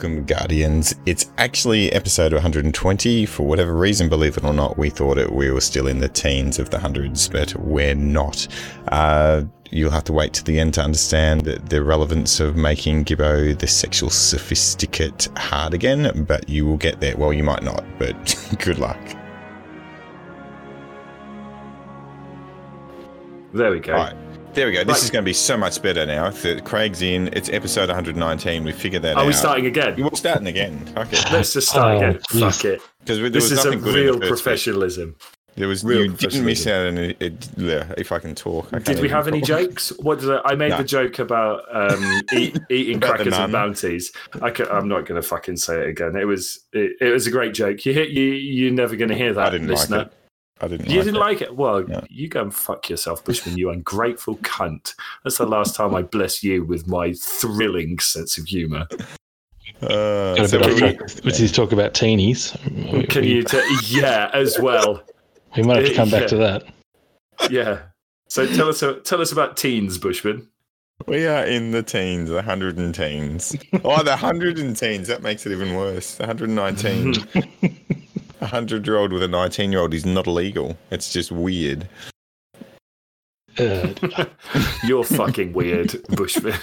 welcome, Guardians. It's actually episode 120. For whatever reason, believe it or not, we thought it, we were still in the teens of the hundreds, but we're not. Uh, you'll have to wait to the end to understand the relevance of making Gibbo the sexual sophisticate hard again, but you will get there. Well, you might not, but good luck. There we go. Right. There we go. This right. is going to be so much better now. Craig's in. It's episode 119. We figured that Are out. Are we starting again? We're starting again. Fuck it. Let's just start oh, again. Fuck it. Because this is a real professionalism. There was real you didn't miss out on it, it, if I can talk. I did we have talk. any jokes? What did I, I made no. the joke about um, eat, eating about crackers and bounties. I am not going to fucking say it again. It was it, it was a great joke. You hit you you're never going to hear that, I didn't listener. Like it. I didn't. You like didn't it. like it. Well, yeah. you go and fuck yourself, Bushman. You ungrateful cunt. That's the last time I bless you with my thrilling sense of humour. Uh, Got a bit off track with talk about teenies. Can we, you? T- yeah, as well. We might have to come back yeah. to that. Yeah. So tell us tell us about teens, Bushman. We are in the teens, the hundred and teens. Oh, the hundred and teens. That makes it even worse. The hundred and nineteen. a hundred year old with a nineteen year old is not illegal. It's just weird. Uh, You're fucking weird, Bushman.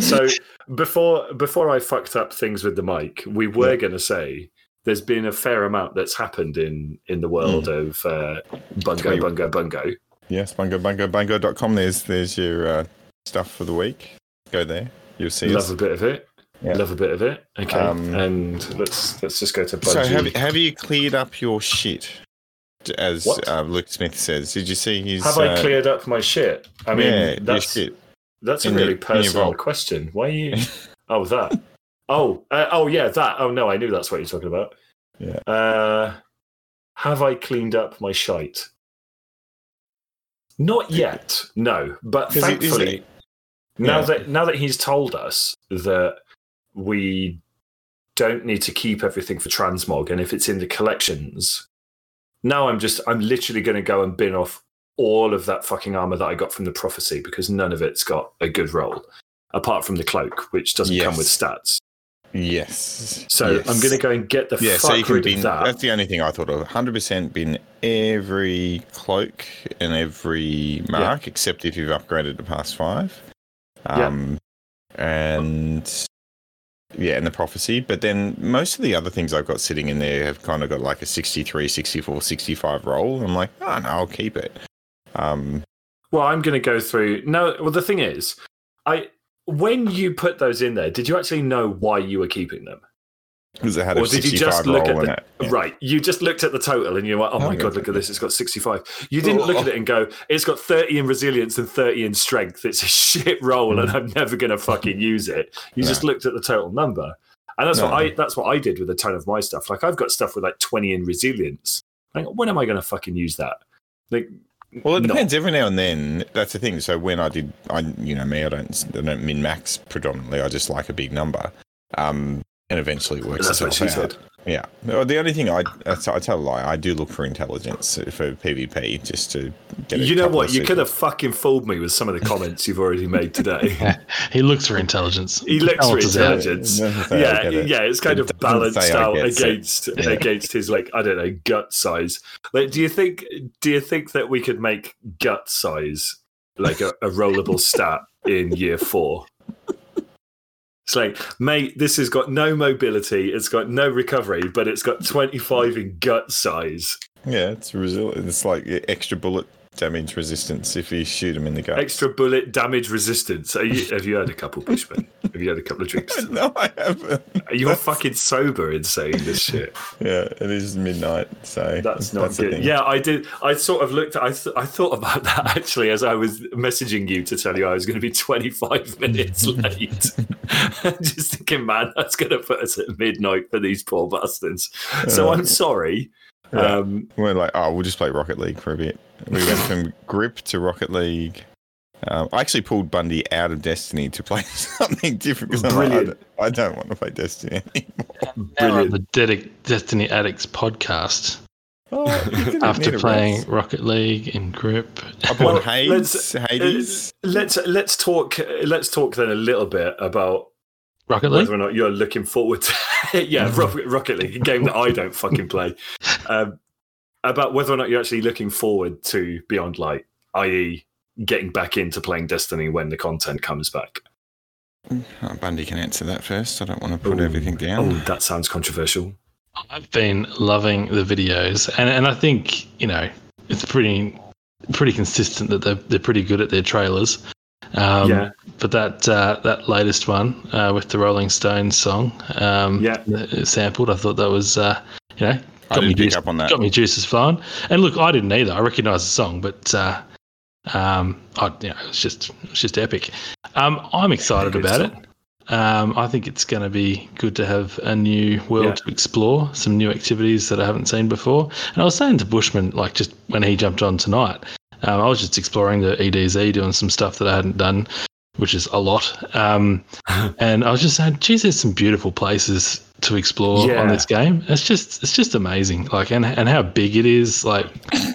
so before before I fucked up things with the mic, we were yeah. going to say there's been a fair amount that's happened in in the world mm. of uh, Bungo, Bungo, Bungo. Yes, bungo, bungo, bungo.com. There's there's your uh, stuff for the week. Go there. You'll see. Love us. a bit of it. Yeah. Love a bit of it. Okay, um, and let's let's just go to. Bungie. So have have you cleared up your shit? As uh, Luke Smith says, did you see his? Have I uh, cleared up my shit? I mean, yeah, that's that's a really the, personal question. Why are you? oh, that. Oh, uh, oh yeah, that. Oh no, I knew that's what you're talking about. Yeah. Uh, have I cleaned up my shite? Not yet, no. But thankfully, it, now yeah. that now that he's told us that we don't need to keep everything for transmog, and if it's in the collections, now I'm just I'm literally going to go and bin off all of that fucking armor that I got from the prophecy because none of it's got a good role apart from the cloak, which doesn't yes. come with stats. Yes. So yes. I'm going to go and get the yeah. so you can bin, that. That's the only thing I thought of. 100 percent bin every cloak and every mark, yeah. except if you've upgraded to past five. Um, yeah. and yeah, and the prophecy. But then most of the other things I've got sitting in there have kind of got like a 63, 64, 65 roll. I'm like, oh no, I'll keep it. Um, well, I'm going to go through. No, well, the thing is, I when you put those in there, did you actually know why you were keeping them? Because it had or did you just look at the, yeah. right? You just looked at the total and you're like, "Oh my god, look at this! It's got 65." You didn't look at it and go, "It's got 30 in resilience and 30 in strength. It's a shit roll, and I'm never going to fucking use it." You no. just looked at the total number, and that's no. what I that's what I did with a ton of my stuff. Like I've got stuff with like 20 in resilience. Like, when am I going to fucking use that? Like, well, it depends. Not. Every now and then, that's the thing. So when I did, I you know me, I don't, I don't min max predominantly. I just like a big number. Um, and eventually it works. That's what she out. said. Yeah. The only thing I, I tell a lie, I do look for intelligence for PvP just to get. You know what? You could have fucking fooled me with some of the comments you've already made today. he looks for intelligence. He looks for intelligence. Yeah, it. yeah. It's kind it of balanced out against yeah. against his like I don't know gut size. Like, do you think? Do you think that we could make gut size like a, a rollable stat in year four? It's like, mate, this has got no mobility, it's got no recovery, but it's got 25 in gut size. Yeah, it's resilient. It's like extra bullet damage resistance if you shoot them in the gut. Extra bullet damage resistance. You, have you had a couple, Bushman? Have you had a couple of drinks? no, I haven't. You're that's... fucking sober in saying this shit. Yeah, it is midnight, so that's not that's good. Yeah, I did. I sort of looked. At, I th- I thought about that actually as I was messaging you to tell you I was going to be 25 minutes late. Just thinking, man, that's going to put us at midnight for these poor bastards. So uh, I'm sorry. Yeah. Um, we're like, oh, we'll just play Rocket League for a bit. We went from Grip to Rocket League. Um, I actually pulled Bundy out of Destiny to play something different because like, I, don't, I, don't want to play Destiny anymore. Brilliant. the Dedic- Destiny Addicts podcast. Oh, After playing Rocket League and Grip, I bought Hades. Let's, Hades. Uh, let's let's talk. Let's talk then a little bit about Rocket League. Whether or not you're looking forward to, yeah. Rocket League, a game that I don't fucking play. Um, about whether or not you're actually looking forward to Beyond Light, i.e., getting back into playing Destiny when the content comes back. Oh, Bundy can answer that first. I don't want to put Ooh. everything down. Oh, that sounds controversial. I've been loving the videos, and and I think you know it's pretty pretty consistent that they're they're pretty good at their trailers. Um, yeah. But that uh, that latest one uh, with the Rolling Stones song, um, yeah, sampled. I thought that was uh, you know got me juice, got me juices flowing. And look, I didn't either. I recognised the song, but uh, um, I, you know, it's just it's just epic. Um, I'm excited about song. it. Um, I think it's going to be good to have a new world yeah. to explore, some new activities that I haven't seen before. And I was saying to Bushman, like just when he jumped on tonight, um, I was just exploring the EDZ, doing some stuff that I hadn't done, which is a lot. Um, and I was just saying, geez, there's some beautiful places to explore yeah. on this game. It's just, it's just amazing. Like, and and how big it is. Like,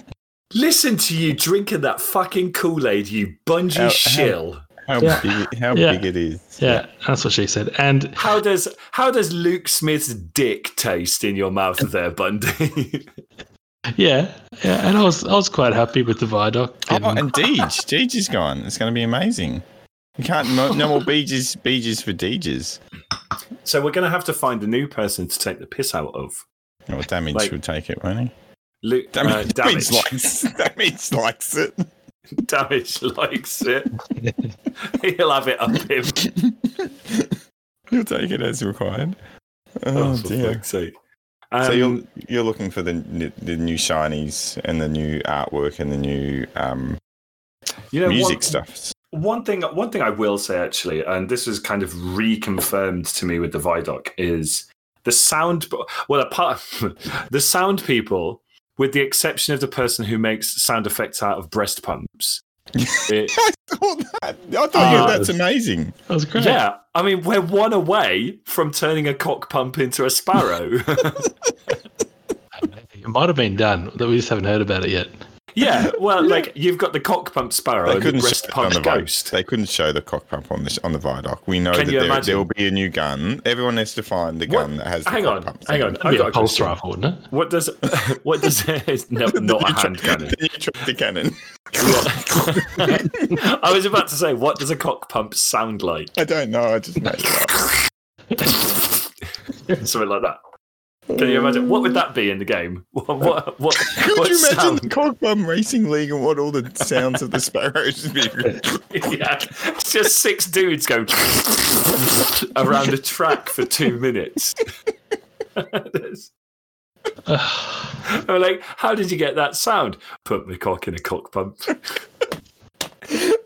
listen to you drinking that fucking Kool Aid, you Bungie how, shill. How- how yeah. big how yeah. big it is. Yeah. yeah, that's what she said. And how does how does Luke Smith's dick taste in your mouth there, Bundy? yeah, yeah, and I was I was quite happy with the Vidoc. And, oh, and Deej, Deej is gone. It's going to be amazing. You can't no, no more Beeges Beeges for Deeges. So we're going to have to find a new person to take the piss out of. Well, Damage like, would take it, won't he? Luke, damage, uh, damage. damage likes damage likes it. Damage likes it. He'll have it up him. He'll take it as required. Oh, oh dear. sake. Um, so you're you're looking for the the new shinies and the new artwork and the new um, you know, music one, stuff. One thing, one thing I will say actually, and this was kind of reconfirmed to me with the Vidoc, is the sound. Well, apart the sound people with the exception of the person who makes sound effects out of breast pumps. It, I thought that. I thought uh, that's amazing. That was great. Yeah, I mean, we're one away from turning a cock pump into a sparrow. it might have been done, that we just haven't heard about it yet. Yeah, well, yeah. like you've got the cock pump sparrow and the breast pump the ghost. They couldn't show the cock pump on this on the Vidoc. We know Can that there, there, will be a new gun. Everyone has to find the gun what? that has. Hang on, pumps hang on. I've got a pulse rifle, wouldn't? What does what does it? No, not a hand cannon. The cannon. I was about to say, what does a cock pump sound like? I don't know. I just made it up. Something like that. Can you imagine what would that be in the game? What? What? what Could what you imagine sound? the Cockbum Racing League and what all the sounds of the sparrows would be? yeah, it's just six dudes go around a track for two minutes. I'm like, how did you get that sound? Put my cock in a cock pump.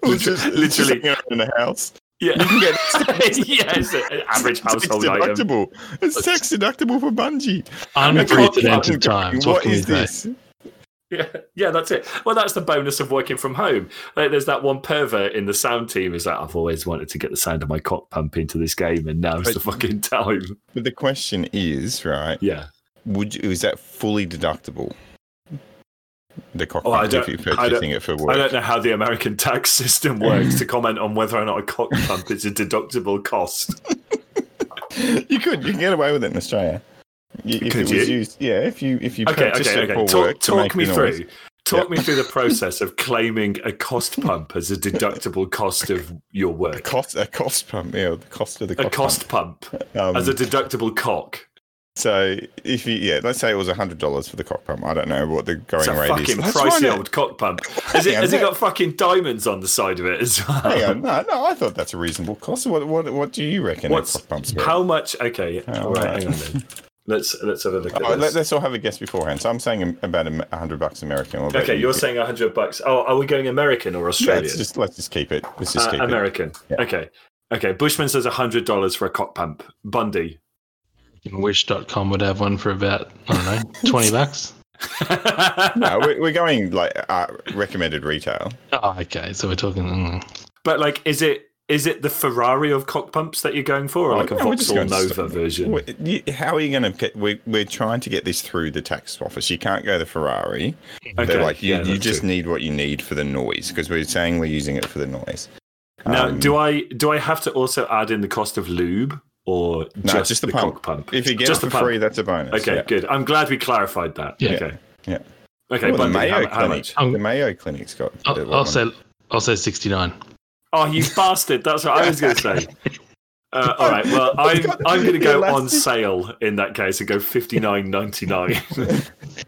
literally, literally in the house. Yeah, you can get yeah, it's an average household tax deductible. Item. It's tax deductible for Bungie. Unprecedented times. What, what is this? Yeah, yeah, that's it. Well, that's the bonus of working from home. Like, there's that one pervert in the sound team is like, I've always wanted to get the sound of my cock pump into this game, and now's but, the fucking time. But the question is, right? Yeah. Would you, is that fully deductible? The cock oh, pump if you're purchasing it for work. I don't know how the American tax system works to comment on whether or not a cock pump is a deductible cost. you could you can get away with it in Australia. if could it was you? used, yeah. If you if you okay, okay, okay. it for talk, work talk me through. Noise. Talk me through the process of claiming a cost pump as a deductible cost of your work. A cost, a cost pump, yeah, the cost of the cost a cost pump, pump um, as a deductible cock. So if you yeah, let's say it was hundred dollars for the cock pump. I don't know what the going it's rate fucking is. Fucking pricey old cock pump. Has it, has it got fucking diamonds on the side of it as well? Hang on, no, no, I thought that's a reasonable cost. What what what do you reckon? What's, cock pump's how much? Okay, oh, all right, hang on then. Let's let's have a look at oh, this. Let, us all have a guess beforehand. So I'm saying about a hundred bucks American. Okay, you're saying a hundred bucks. Oh, are we going American or Australian? Let's just let's just keep it. Let's just uh, keep American. It. Yeah. Okay. Okay. Bushman says a hundred dollars for a cock pump. Bundy. Wish.com would have one for about, I don't know, 20 bucks. no, we're going like uh, recommended retail. Oh, okay. So we're talking. Mm. But like, is it is it the Ferrari of cock pumps that you're going for, or oh, like a no, Vauxhall Nova version? How are you going to get? We're, we're trying to get this through the tax office. You can't go the Ferrari. Okay. They're like you, yeah, you just true. need what you need for the noise because we're saying we're using it for the noise. Now, um, do I do I have to also add in the cost of lube? Or no, just, just the, the pump. pump? If you get just it for free, that's a bonus. Okay, yeah. good. I'm glad we clarified that. Yeah. Okay. Yeah. Okay, well, the Mayo how, Clinic. How the Mayo Clinic's got. I'll, I'll say I'll say 69. Oh, you bastard! That's what I was going to say. Uh, all right. Well, I'm I'm going to go on sale in that case and go fifty nine ninety nine.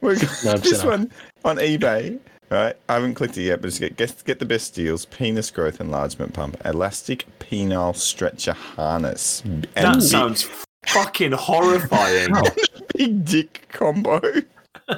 This one on eBay. Right, I haven't clicked it yet, but just get, get get the best deals: penis growth enlargement pump, elastic penile stretcher harness. That sounds fucking horrifying. Oh, big dick combo.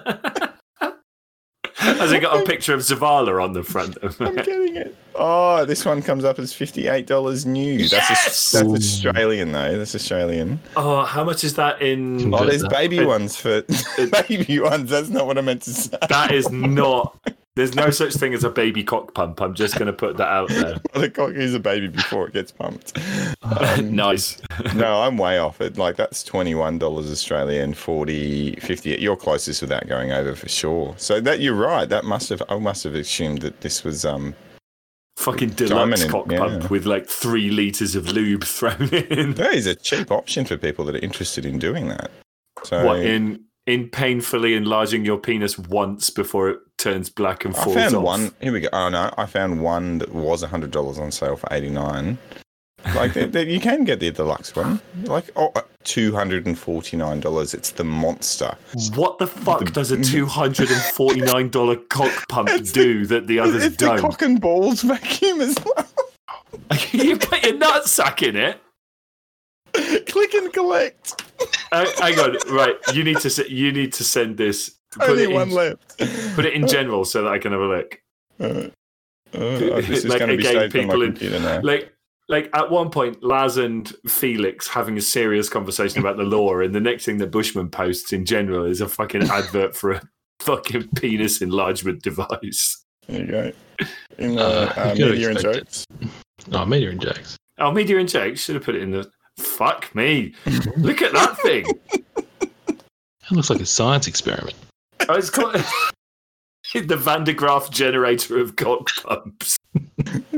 Has it got a picture of Zavala on the front? Of it? I'm getting it. Oh, this one comes up as fifty-eight dollars new. Yes! That's a, that's Australian though. That's Australian. Oh, how much is that in? Oh, there's baby ones for baby ones. That's not what I meant to say. That is not. There's no such thing as a baby cock pump. I'm just going to put that out there. the cock is a baby before it gets pumped. Um, nice. no, I'm way off it. Like that's $21 Australian, 40, 50. You're closest without going over for sure. So that you're right. That must have, I must have assumed that this was, um, fucking deluxe cock yeah. pump with like three liters of lube thrown in. That is a cheap option for people that are interested in doing that. So what in in painfully enlarging your penis once before it turns black and falls I found off. one. Here we go. Oh no, I found one that was hundred dollars on sale for eighty nine. Like they, they, you can get the deluxe one, like oh, uh, two hundred and forty nine dollars. It's the monster. What the fuck the, does a two hundred and forty nine dollar cock pump do that the others it's don't? The cock and balls vacuum as well. you put your nutsack in it. Click and collect. Uh, hang on, right? You need to you need to send this. Put Only one in, left. Put it in general so that I can have a look. Uh, uh, this is like, going to be saved on my in, now. Like, like at one point, Laz and Felix having a serious conversation about the law, and the next thing that Bushman posts in general is a fucking advert for a fucking penis enlargement device. There you go. In uh, uh, uh media and jokes. Oh, media and jokes. Oh, media and jokes. Should have put it in the Fuck me. Look at that thing. It looks like a science experiment. Oh, it's called the Van de Graaff generator of cock pumps.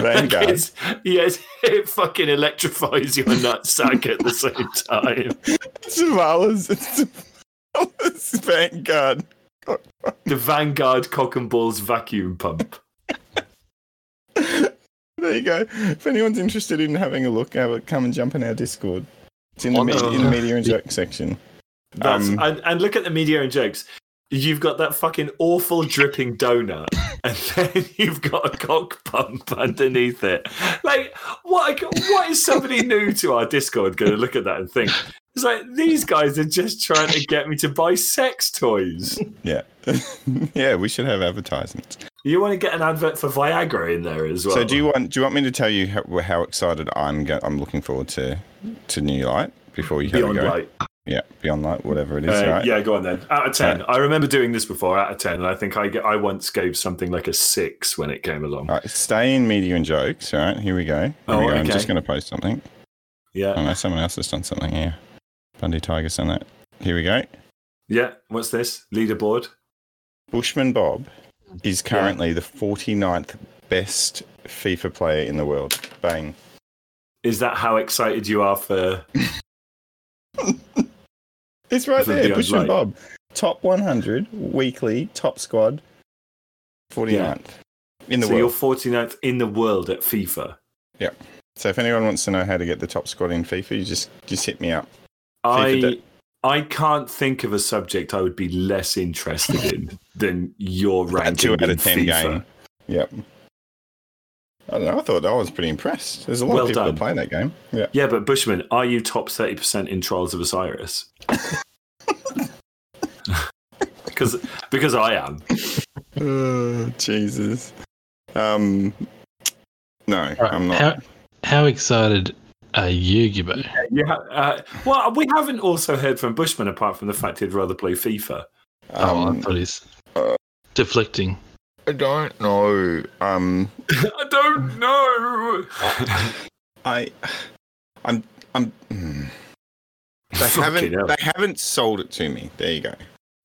Vanguard. yes, it fucking electrifies your nutsack at the same time. Zavala's, it's Vanguard. The Vanguard cock and balls vacuum pump. There you go. If anyone's interested in having a look, have it, come and jump in our Discord. It's in the, me- in the media and joke section. Um, and, and look at the media and jokes. You've got that fucking awful dripping donut, and then you've got a cock pump underneath it. Like, what? What is somebody new to our Discord going to look at that and think? It's like these guys are just trying to get me to buy sex toys. Yeah, yeah. We should have advertisements. You want to get an advert for Viagra in there as well. So do you want do you want me to tell you how, how excited I'm go- I'm looking forward to to New Light before you Beyond have a go? Light. Yeah, Beyond Light, whatever it is. Uh, right? Yeah, go on then. Out of ten, I remember doing this before. Out of ten, and I think I I once gave something like a six when it came along. All right, stay in media and jokes. All right, here we go. Here oh, we go. Okay. I'm just going to post something. Yeah. Oh no, someone else has done something here. Bundy Tiger's done that. Here we go. Yeah. What's this leaderboard? Bushman Bob is currently yeah. the 49th best FIFA player in the world. Bang. Is that how excited you are for? it's right there, Bushman Bob. Top 100 weekly top squad, 49th yeah. in the so world. So you're 49th in the world at FIFA. Yeah. So if anyone wants to know how to get the top squad in FIFA, you just just hit me up. I I can't think of a subject I would be less interested in than your ranking. Two out of ten FIFA. game. Yep. I don't know. I thought I was pretty impressed. There's a lot well of people done. that play that game. Yeah. Yeah, but Bushman, are you top thirty percent in Trials of Osiris? because because I am. Oh, Jesus. Um. No, right. I'm not. How, how excited a you Gibbo. Yeah, uh, well, we haven't also heard from Bushman apart from the fact he'd rather play FIFA. Oh, um, I thought he's uh, deflecting. I don't know. Um, I don't know. I, I'm, I'm. Mm, they haven't. They haven't sold it to me. There you go.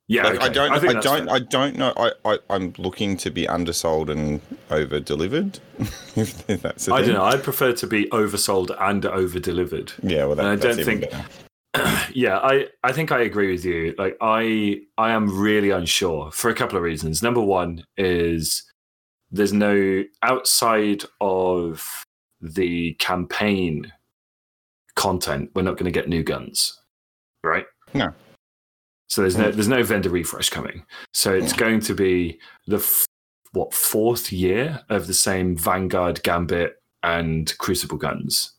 Yeah, like, okay. I don't. I, I don't. Fair. I don't know. I, I I'm looking to be undersold and over delivered. if that's. I don't know. I'd prefer to be oversold and over delivered. Yeah, well, that, I don't think. yeah, I I think I agree with you. Like I I am really unsure for a couple of reasons. Number one is there's no outside of the campaign content. We're not going to get new guns, right? No. So there's no mm. there's no vendor refresh coming. So it's going to be the f- what fourth year of the same Vanguard, Gambit, and Crucible guns.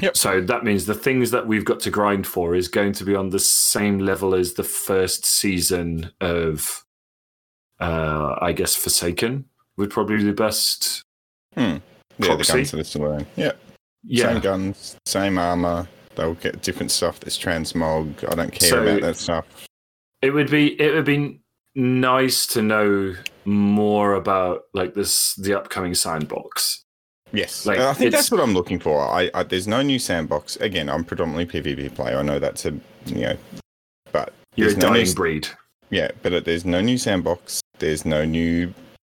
Yep. So that means the things that we've got to grind for is going to be on the same level as the first season of, uh, I guess, Forsaken would probably be the best. Hmm. Yeah, the guns are still around. Yeah. Yeah. Same guns, same armor. They'll get different stuff that's transmog. I don't care So- about that stuff. It would be it would be nice to know more about like this the upcoming sandbox. Yes, Like, I think that's what I'm looking for. I, I there's no new sandbox. Again, I'm predominantly PvP player. I know that's a you know, but You're a no dying new, breed. yeah, but there's no new sandbox. There's no new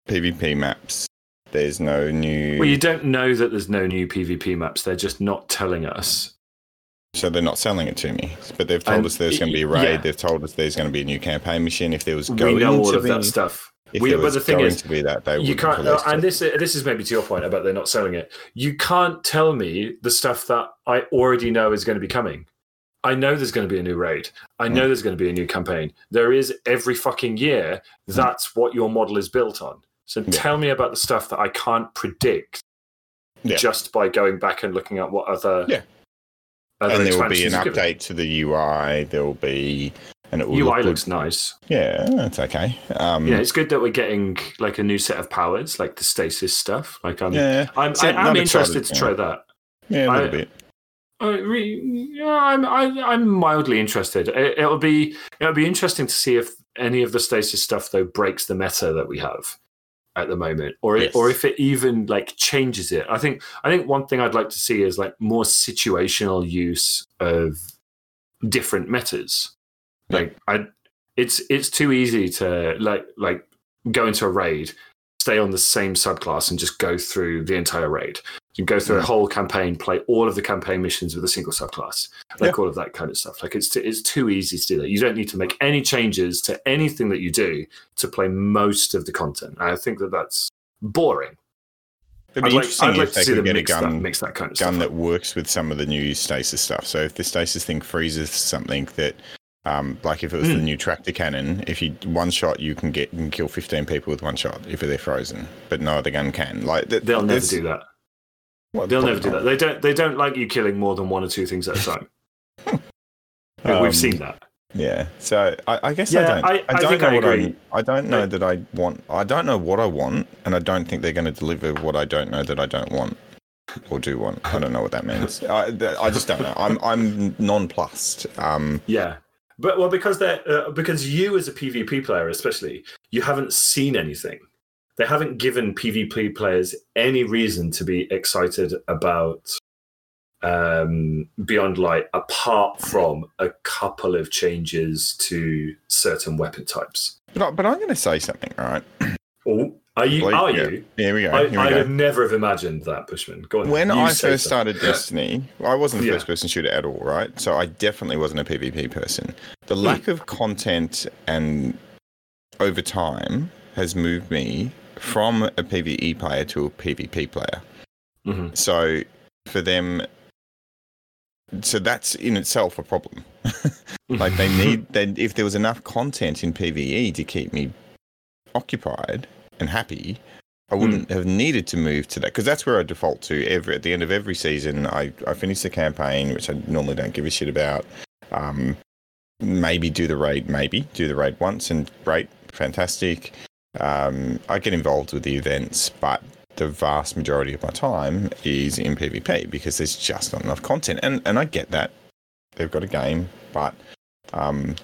PvP maps. There's no new. Well, you don't know that there's no new PvP maps. They're just not telling us. so they're not selling it to me. But they've told And us there's going to be a raid. yeah. They've told us there's going to be a new campaign mission. If there was We going know all to of be, that stuff. If We- but the thing going is, to be that, they you can't and this this is maybe to your point about they're not selling it you can't tell me the stuff that i already know is going to be coming i know there's going to be a new raid i know Mm. there's going to be a new campaign there is every fucking year that's what your model is built on so Yeah. tell me about the stuff that i can't predict Yeah. just by going back and looking at what other Yeah. other and there will be an given. update to the UI. There will be, and it will ui look good. looks nice Yeah, that's okay. Um, yeah it's good that we're getting like a new set of powers like the stasis stuff like i'm yeah, i'm, So I, excited, interested to yeah. try that yeah, a little I- bit. Uh, re- yeah, I'm I, I'm mildly interested. It, it'll be it'll be interesting to see if any of the stasis stuff though breaks the meta that we have at the moment, or Yes. it, or if it even like changes it. I think I think one thing I'd like to see is like more situational use of different metas. Yeah. Like I, it's it's too easy to like like go into a raid, stay on the same subclass, and just go through the entire raid. You can go through a Mm. whole campaign, play all of the campaign missions with a single subclass, like all of that kind of stuff. Like it's t- it's too easy to do that. You don't need to make any changes to anything that you do to play most of the content. And I think that that's boring. It'd I'd be like, interesting I'd like if to they see could them get a mix that, gun, mix that kind of gun that works with some of the new stasis stuff. So if the stasis thing freezes something that, um, like if it was the Mm. new tractor cannon, if you one shot you can get and kill fifteen people with one shot if they're frozen, but no other gun can. Like th- They'll never do that. well, They'll never do that. They don't. They don't like you killing more than one or two things at a time. Um, We've seen that. Yeah. So I, I guess Yeah, I don't. I- I, I don't think know I what agree. I. I don't know I- that I want. I don't know what I want, and I don't think they're going to deliver what I don't know that I don't want or do want. I don't know what that means. I, I just don't know. I'm I'm nonplussed. Um, Yeah, but well, because they're uh, because you as a PvP player, especially, you haven't seen anything. They haven't given PvP players any reason to be excited about um, Beyond Light, apart from a couple of changes to certain weapon types. but but I'm going to say something. right? Oh, are you? Are yeah. you? Here we go. I, Here we I go. would never have imagined that, Bushman. Go on. When I first so. started Destiny, I wasn't a Yeah. first person shooter at all, right? So I definitely wasn't a PvP person. The Hmm. lack of content and over time has moved me from a PvE player to a PvP player. Mhm. So for them, so that's in itself a problem. like they need, they, if there was enough content in PvE to keep me occupied and happy, I wouldn't have needed to move to that because that's where I default to. Every at the end of every season, I I finish the campaign, which I normally don't give a shit about. Um, maybe do the raid, maybe do the raid once, and great, fantastic. Um, I get involved with the events, but the vast majority of my time is in PvP because there's just not enough content, and and I get that they've got a game, but um,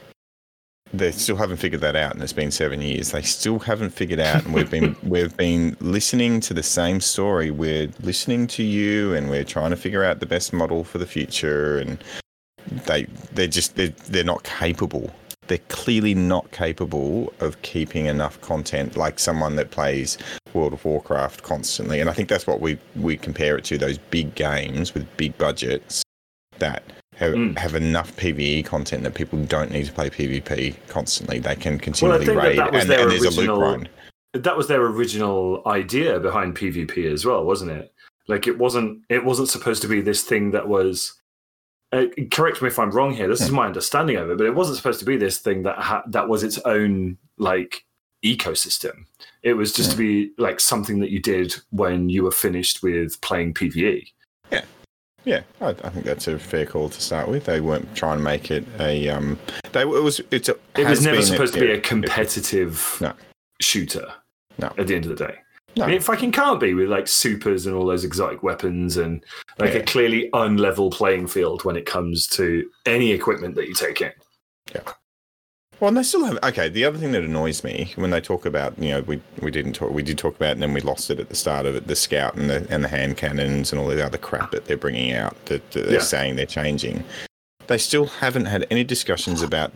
they still haven't figured that out, and it's been seven years. They still haven't figured out, and we've been we've been listening to the same story. We're listening to you, and we're trying to figure out the best model for the future. And they they're just they're, they're not capable. they're clearly not capable of keeping enough content like someone that plays World of Warcraft constantly. And I think that's what we we compare it to those big games with big budgets that have, mm. have enough PVE content that people don't need to play PvP constantly. They can continually well, raid, that, that and, and there's original, a loot grind. That was their original idea behind PvP as well, wasn't it? Like it wasn't it wasn't supposed to be this thing that was. Uh, correct me if I'm wrong here. This is hmm. my understanding of it, but it wasn't supposed to be this thing that ha- that was its own like ecosystem. It was just to be like something that you did when you were finished with playing PVE. Yeah, yeah, I, I, think that's a fair call to start with. They weren't trying to make it a. Um, they it was it's a, it was never supposed a, to be a competitive no. shooter. No. At the end of the day. No. I mean, it fucking can't be with like supers and all those exotic weapons and like yeah. a clearly unlevel playing field when it comes to any equipment that you take in. Yeah. Well, and they still have. Okay, the other thing that annoys me when they talk about, you know, we we didn't talk, we did talk about, and then we lost it at the start of it, the scout and the and the hand cannons and all the other crap that they're bringing out that, that they're yeah. saying they're changing. They still haven't had any discussions about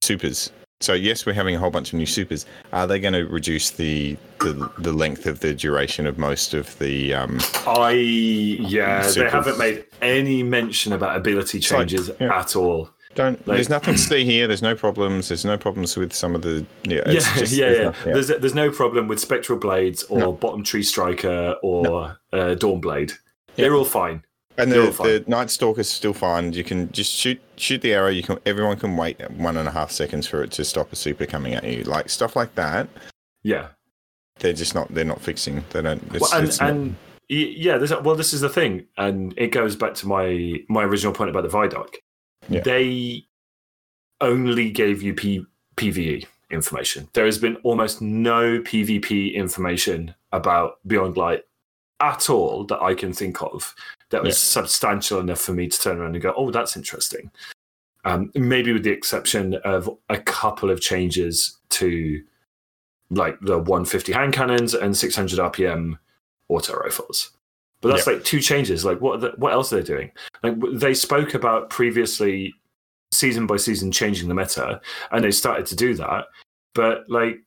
supers. So yes, we're having a whole bunch of new supers. Are they going to reduce the the, the length of the duration of most of the? Um, I yeah, supers? they haven't made any mention about ability changes like, yeah. at all. Don't. Like, there's nothing to see here. There's no problems. There's no problems with some of the. Yeah, yeah, just, yeah, there's, yeah. yeah. There's there's no problem with spectral blades or no. bottom tree striker or no. uh, dawn blade. Yeah. They're all fine. And the, the Night Stalker is still fine. You can just shoot shoot the arrow. You can everyone can wait one and a half seconds for it to stop a super coming at you. Like stuff like that. Yeah, they're just not. They're not fixing. They don't. It's, well, and, it's and yeah, this, well, this is the thing, and it goes back to my my original point about the Vidoc yeah. they only gave you P- PVE information. There has been almost no PvP information about Beyond Light at all that I can think of that was yeah. substantial enough for me to turn around and go, "Oh, that's interesting." Um, maybe with the exception of a couple of changes to like the 150 hand cannons and 600 RPM auto rifles. But that's like two changes. Like what the, what else are they doing? Like they spoke about previously season by season changing the meta, and they started to do that. But like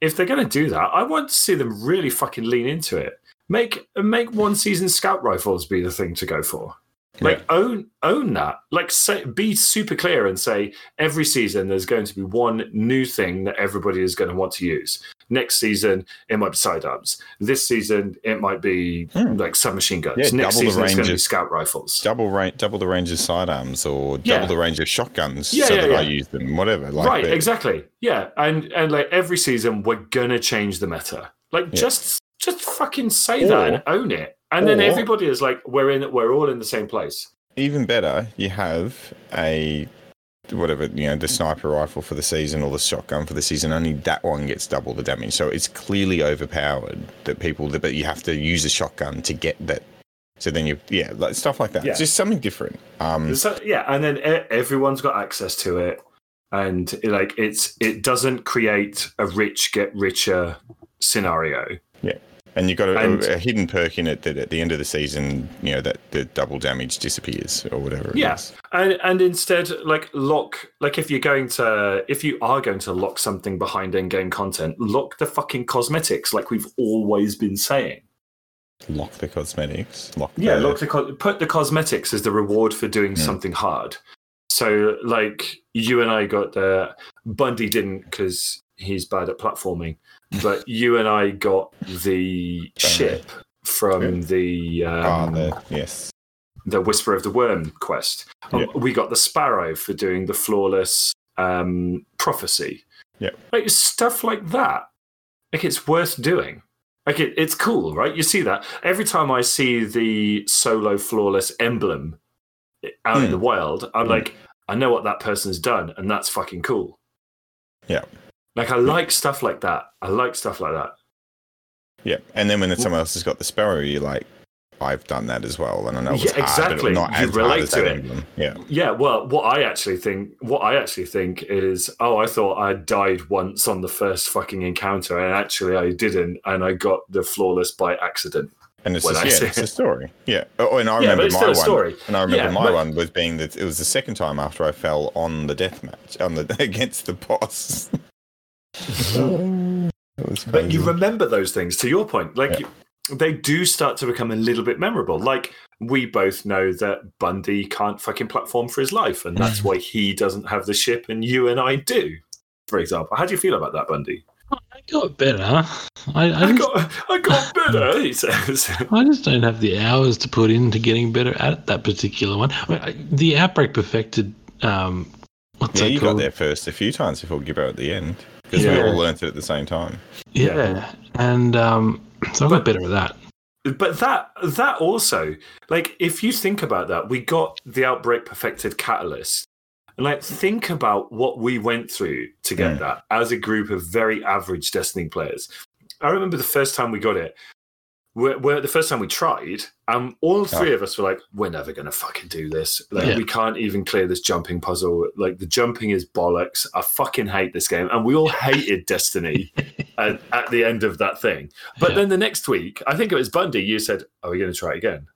if they're going to do that, I want to see them really fucking lean into it. Make make one season scout rifles be the thing to go for. Like yeah. own own that. Like say, be super clear and say every season there's going to be one new thing that everybody is going to want to use. Next season it might be sidearms. This season it might be hmm. like submachine guns. Yeah, Next season it's going to be scout rifles. Double range, double the range of sidearms, or double yeah. the range of shotguns, yeah, so that I use them. Whatever. Like right. Exactly. Yeah. And and like every season we're gonna change the meta. Like just just fucking say or, that and own it. And or, then everybody is like, we're in, we're all in the same place. Even better, you have a whatever you know the sniper rifle for the season or the shotgun for the season only that one gets double the damage. So it's clearly overpowered that people but you have to use a shotgun to get that. So then you yeah like stuff like that. Yeah. it's just something different. Um so, yeah and then everyone's got access to it. And like it's it doesn't create a rich get richer scenario. Yeah and you've got a, and, a, hidden perk in it that at the end of the season, you know, that the double damage disappears or whatever. yeah, and and instead, like lock, like if you're going to, if you are going to lock something behind in-game content, lock the fucking cosmetics, like we've always been saying. Lock the cosmetics. Lock. Yeah, lock the put the cosmetics as the reward for doing yeah. something hard. So, like you and I got the Bundy didn't because he's bad at platforming but you and I got the ship from the, um, oh, the yes the Whisper of the Worm quest. Um, yeah. We got the Sparrow for doing the flawless um, prophecy. Yeah, like stuff like that. Like it's worth doing. Like it, it's cool, right? You see that every time I see the solo flawless emblem out mm. in hmm. the wild, I'm mm. like, I know what that person's done, and that's fucking cool. Yeah. Like I like stuff like that. I like stuff like that. Yeah, and then when someone else has got the sparrow, you're like, I've done that as well, and I know yeah, exactly. Hard, you relate to it. Yeah, yeah. Well, what I actually think, what I actually think is, oh, I thought I died once on the first fucking encounter, and actually I didn't, and I got the flawless by accident. And it's just, yeah, it's a story. Yeah. Oh, and I remember yeah, my one. Story. And I remember yeah, my but, one was being that it was the second time after I fell on the death match on the against the boss. But you remember those things. To your point, like yeah. you, they do start to become a little bit memorable. Like we both know that Bundy can't fucking platform for his life, and that's why he doesn't have the ship, and you and I do. For example, how do you feel about that, Bundy? I got better. I, I, I just, got, I got better. He says. I just don't have the hours to put into getting better at that particular one. I mean, the outbreak perfected. Um, what's yeah, you called? got there first a few times before Gibbo at the end because yeah. we all learned it at the same time. Yeah, yeah. and um, so I got but, better at that. But that that also, like, if you think about that, we got the outbreak perfected catalyst, and like, think about what we went through to get mm. that as a group of very average Destiny players. I remember the first time we got it. We're, we're the first time we tried, and all three of us were like, "We're never gonna fucking do this. Like, yeah. we can't even clear this jumping puzzle. Like, the jumping is bollocks. I fucking hate this game." And we all hated Destiny at, at, the end of that thing. But yeah. then the next week, I think it was Bundy. You said, "Are we gonna try it again?"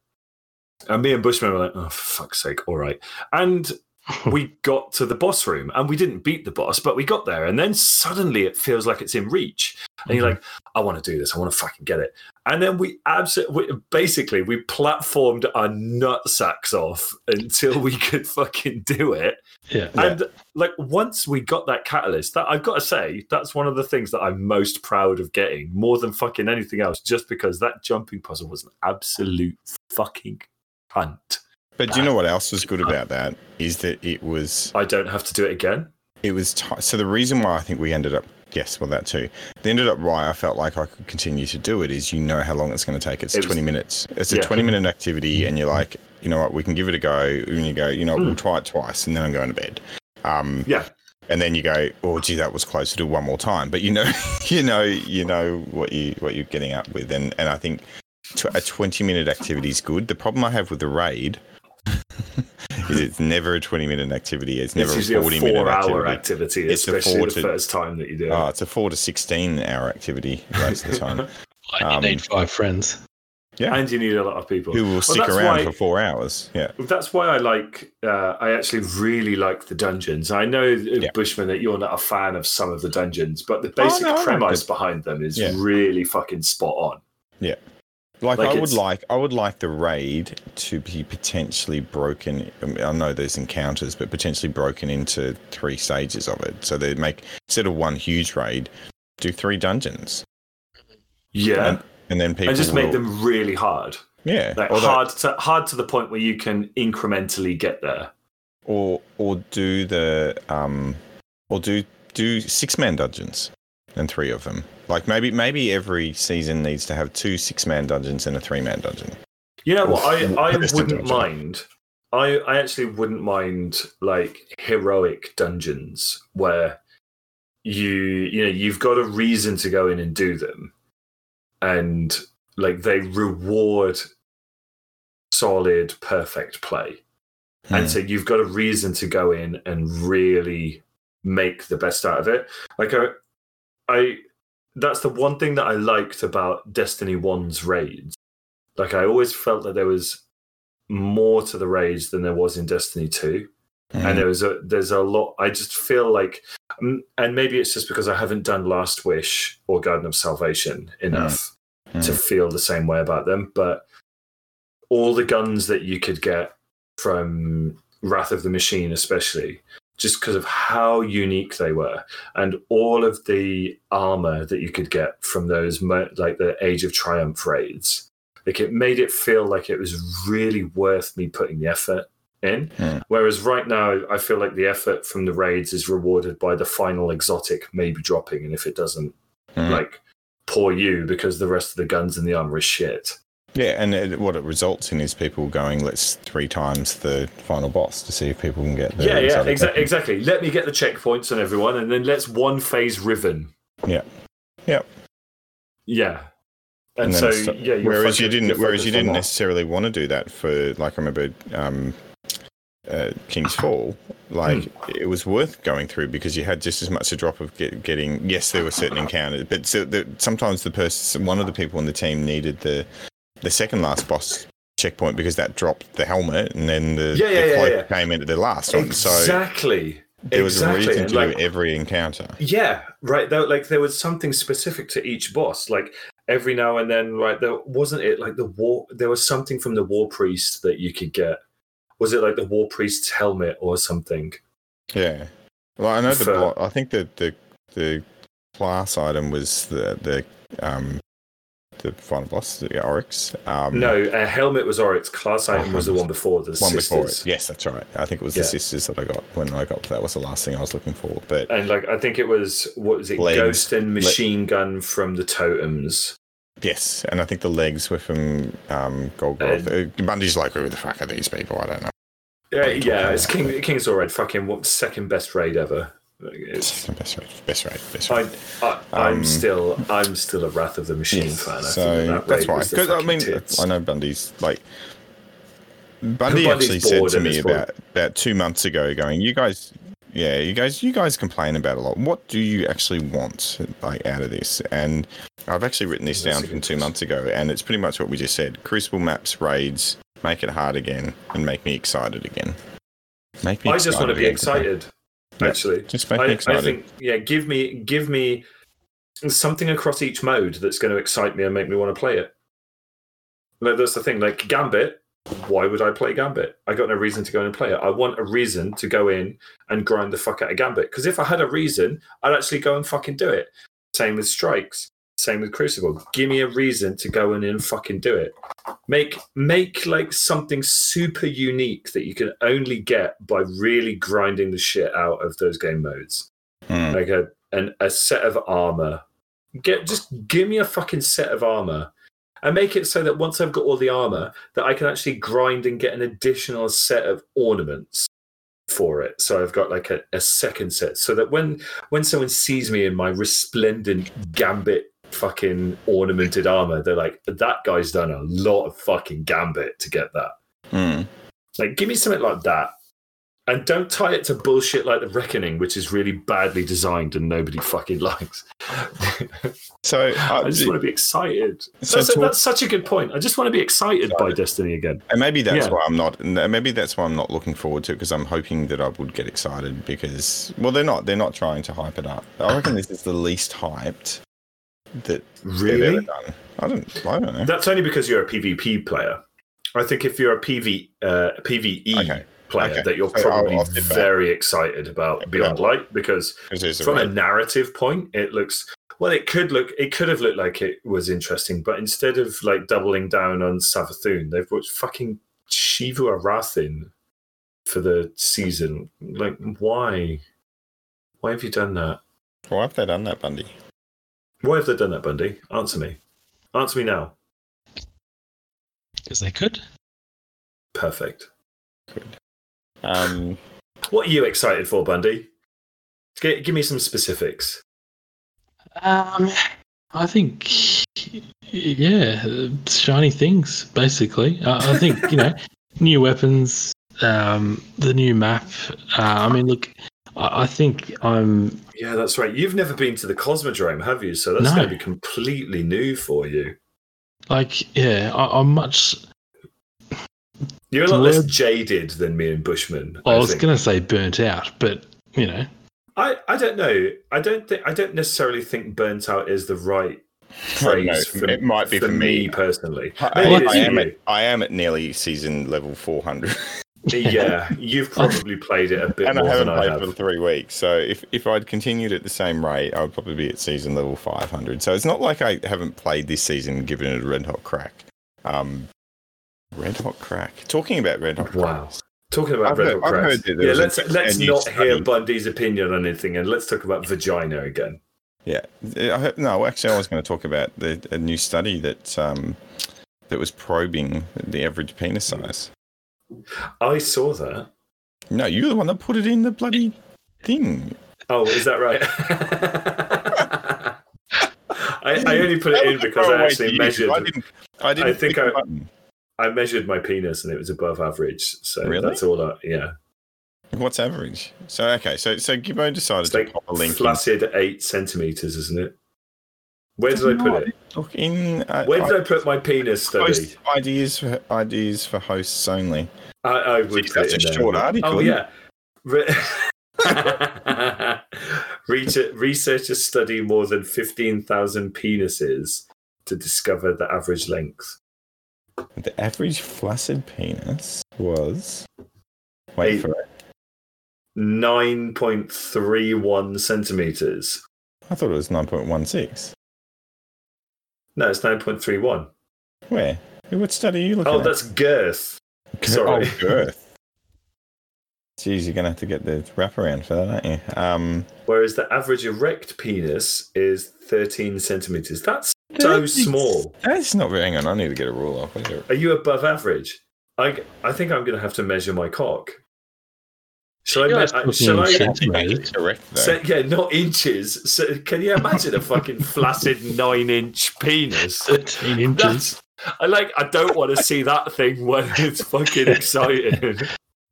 And me and Bushman were like, "Oh, for fuck's sake! All right." And we got to the boss room and we didn't beat the boss, but we got there. And then suddenly it feels like it's in reach. And mm-hmm. you're like, I want to do this. I want to fucking get it. And then we absolutely, basically, we platformed our nut sacks off until we could fucking do it. Yeah. And yeah. like once we got that catalyst, that I've got to say, that's one of the things that I'm most proud of getting more than fucking anything else, just because that jumping puzzle was an absolute fucking cunt. But do you know what else was good about that? Is that it was. I don't have to do it again. It was t- so the reason why I think we ended up yes, well that too. The ended up why I felt like I could continue to do it is you know how long it's going to take. It's it twenty minutes. It's a yeah. twenty minute activity, and you're like, you know what, we can give it a go. And you go, you know, mm. we'll try it twice, and then I'm going to bed. Um, yeah. And then you go, oh, gee, that was close to do one more time. But you know, you know, you know what you what you're getting up with, and and I think a twenty minute activity is good. The problem I have with the raid it's never a 20 minute activity. It's never it's a 40 a minute activity. activity it's especially the to, first time that you do it. Oh, it's a 4 to 16 hour activity most of the time. um, you need five friends. Yeah. And you need a lot of people who will well, stick around why, for four hours. Yeah. That's why I like, uh, I actually really like the dungeons. I know, yeah. Bushman, that you're not a fan of some of the dungeons, but the basic oh, no, premise behind them is yeah. really fucking spot on. Yeah. Like, like I would like I would like the raid to be potentially broken. I, mean, I, know there's encounters, but potentially broken into three stages of it. So they make instead of one huge raid, do three dungeons. Yeah, and, and then people and just will, make them really hard. Yeah, like hard to hard to the point where you can incrementally get there. Or or do the um or do do six man dungeons and three of them. Like maybe maybe every season needs to have two six man dungeons and a three man dungeon. You know what? I, I wouldn't mind. I, I actually wouldn't mind like heroic dungeons where you you know you've got a reason to go in and do them and like they reward solid perfect play hmm. and so you've got a reason to go in and really make the best out of it like I, I that's the one thing that I liked about Destiny 1's raids. Like I always felt that there was more to the raids than there was in Destiny 2. Mm. And there was a there's a lot I just feel like um, and maybe it's just because I haven't done Last Wish or Garden of Salvation enough mm. to feel the same way about them, but all the guns that you could get from Wrath of the Machine especially just because of how unique they were and all of the armor that you could get from those like the age of triumph raids like it made it feel like it was really worth me putting the effort in mm. whereas right now i feel like the effort from the raids is rewarded by the final exotic maybe dropping and if it doesn't mm. like poor you because the rest of the guns and the armor is shit yeah, and it, what it results in is people going, let's three times the final boss to see if people can get the. Yeah, yeah, exa- exactly. Let me get the checkpoints on everyone, and then let's one phase Riven. Yeah. Yep. Yeah. And, and so, yeah. Whereas you didn't, whereas you didn't necessarily want to do that for, like, I remember um, uh, King's Fall, like mm. it was worth going through because you had just as much a drop of get, getting. Yes, there were certain encounters, but so the, sometimes the person, one of the people on the team needed the the second last boss checkpoint because that dropped the helmet, and then the, yeah, yeah, the cloak yeah, came into the last one. Exactly. So there was exactly. a reason to like, do every encounter. Yeah, right. There, like there was something specific to each boss. Like every now and then, right? There wasn't it like the war. There was something from the war priest that you could get. Was it like the war priest's helmet or something? Yeah. Well, I know For, the. I think that the the class item was the the um the final boss, the Oryx. Um, no, a helmet was Oryx. Class item was the one before the one sisters. before it. Yes, that's right. I think it was yeah. the sisters that I got when I got. That was the last thing I was looking for. But and like I think it was what was it? Legs, Ghost and machine le- gun from the totems. Yes, and I think the legs were from um, Golgoroth. Uh, Bungie's like, who the fuck are these people? I don't know. Yeah, yeah, it's King King's Fall raid. Fucking what second best raid ever. It's, best raid, best raid, best raid. I, am um, still, I'm still a Wrath of the Machine yes, fan. I so that that's why. Because I mean. I know Bundy's like. Bundy actually said to me about about two months ago, going, "You guys, yeah, you guys, you guys complain about a lot. What do you actually want, like, out of this?" And I've actually written this that's down from two months ago, and it's pretty much what we just said: Crucible maps, raids, make it hard again, and make me excited again. Make me. I just want to be excited actually. Just make me excited. I think, yeah, give me give me something across each mode that's going to excite me and make me want to play it. Like that's the thing. Like Gambit, why would I play Gambit? I got no reason to go and play it. I want a reason to go in and grind the fuck out of Gambit. Because if I had a reason, I'd actually go and fucking do it. Same with Strikes. Same with Crucible. Give me a reason to go in and fucking do it. Make make like something super unique that you can only get by really grinding the shit out of those game modes. Mm. Like a an, a set of armor. Get just give me a fucking set of armor and make it so that once I've got all the armor, that I can actually grind and get an additional set of ornaments for it. So I've got like a, a second set, so that when when someone sees me in my resplendent gambit fucking ornamented armor. They're like, that guy's done a lot of fucking gambit to get that. Mm. Like, give me something like that. And don't tie it to bullshit like the Reckoning, which is really badly designed and nobody fucking likes. so uh, I just want to be excited. So that's, that's, such a good point. I just want to be excited by Destiny again. And maybe that's yeah. why I'm not. Maybe that's why I'm not looking forward to it because I'm hoping that I would get excited because well, they're not. They're not trying to hype it up. I reckon this is the least hyped that really I don't. I don't know. That's only because you're a PvP player. I think if you're a PV uh, PVE okay. player, okay. that you're probably I'll, I'll very excited about Beyond yeah. Light because from a, a narrative point, it looks well. It could look. It could have looked like it was interesting, but instead of like doubling down on Savathun, they've brought fucking Xivu Arathim for the season. Like, why? Why have you done that? Why have they done that, Bundy? Why have they done that, Bundy? Answer me. Answer me now. Because they could. Perfect. Good. Um, what are you excited for, Bundy? Give, give me some specifics. Um, I think, yeah, shiny things, basically. I, I think, you know, new weapons, um, the new map. Uh, I mean, look, I, I think I'm yeah, that's right. You've never been to the Cosmodrome, have you? So that's no. going to be completely new for you. Like, yeah, I, am much. You're a lot less jaded than me and Bushman. I, I was going to say burnt out, but you know, I, I don't know. I don't think I don't necessarily think burnt out is the right phrase. For, it might be for, for me. me personally. I, I, I am at, I am at nearly season level 400. yeah, you've probably played it a bit and more I haven't than played I have. for three weeks. So if, if I'd continued at the same rate, I would probably be at season level 500. So it's not like I haven't played this season and given it a red hot crack. Um, red hot crack. Talking about red hot wow. Cracks. Talking about I've red heard, hot cracks. Yeah, let's let's not hear Bundy's opinion on anything, and let's talk about vagina again. Yeah, I, no, actually, I was going to talk about the, a new study that um, that was probing the average penis size. I saw that. No, you're the one that put it in the bloody thing. Oh, is that right? I, I, only put it in because I actually measured. I didn't. I didn't. I think I, I measured my penis and it was above average. So really? that's all. I, yeah. What's average? So okay, so so Gibbo decided to pop a link. Flaccid in. eight centimeters, isn't it? Where did I put it? Look in. Uh, Where did I, I, put my penis study? ideas for ideas for hosts only. I, I would. See, that's a short article. Oh yeah. Researchers study more than 15,000 penises to discover the average length. The average flaccid penis was. Wait Eight, for it. 9.31 centimeters. I thought it was 9.16. No, it's 9.31. Where? What study are you looking oh, at? Oh, that's girth. Sorry. Oh, girth. Jeez, you're gonna have to get the wraparound for that, aren't you? Um, Whereas the average erect penis is 13 centimeters. That's so small. That's not. Hang on, I need to get a rule off. Are you above average? I I think I'm gonna have to measure my cock. Shall I? Me- shall I? Correct. So, yeah, not inches. So, can you imagine a fucking flaccid nine-inch penis? Thirteen inches. That's, I like. I don't want to see that thing when it's fucking exciting.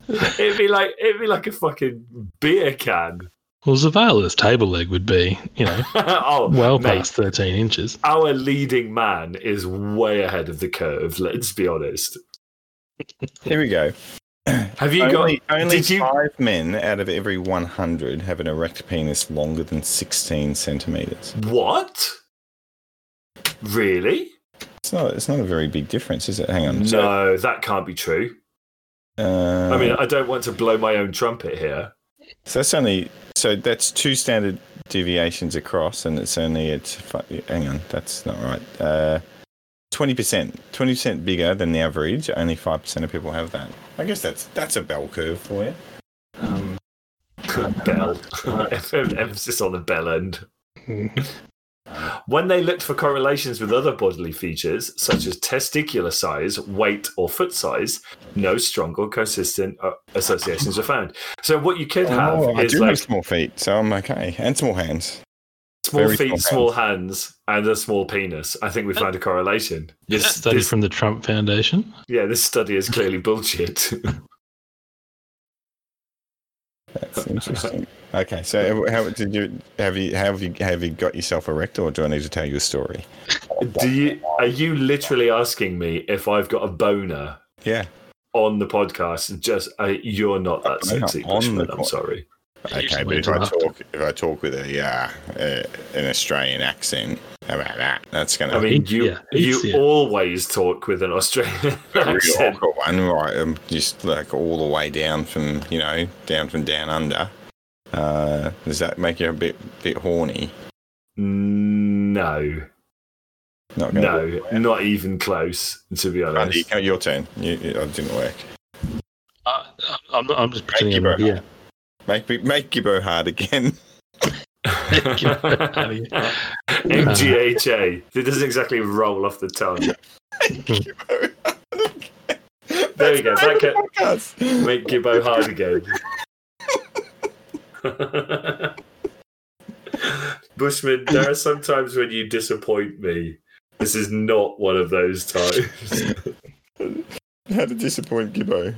it'd be like it'd be like a fucking beer can. Well, Zavala's table leg would be, you know, oh, well mate, past 13 inches. Our leading man is way ahead of the curve, let's be honest. Here we go. Have you only, got only did five you... men out of every 100 have an erect penis longer than 16 centimeters? What? Really? It's not. It's not a very big difference, is it? Hang on. No, so, that can't be true. Uh, I mean, I don't want to blow my own trumpet here. So that's only. So that's two standard deviations across, and it's only it's. Hang on, that's not right. Uh, twenty percent, twenty percent bigger than the average. Only five percent of people have that. I guess that's that's a bell curve for you. Um, bell. Emphasis on the bell end. When they looked for correlations with other bodily features, such as testicular size, weight, or foot size, no strong or consistent uh, associations were found. So, what you could have oh, is like small feet, so I'm okay, and small hands. Small Very feet, small, small hands. and a small penis. I think we found a correlation. This study this, from the Trump Foundation. Yeah, this study is clearly bullshit. That's interesting. Okay, so how did you have you have you have you got yourself erect, or do I need to tell you a story? Do you are you literally asking me if I've got a boner? Yeah. On the podcast, just uh, you're not that sexy, Bushman. I'm sorry. Okay, but if I talk if I talk with a uh, uh, an Australian accent, how about that? That's gonna. I mean, you yeah, you yeah. always talk with an Australian accent. one, right? I'm just like all the way down from you know down from down under. Uh, does that make you a bit bit horny? No. Not no, not even close. To be honest, Andy, your turn. You, you, it didn't work. Uh, I'm, I'm just pretending. Make yeah. Make me make Gibbo hard again. MGHA. It doesn't exactly roll off the tongue. there we go. That can, make Gibbo hard again. Bushman, there are some times when you disappoint me. This is not one of those times. How to disappoint Gibbo?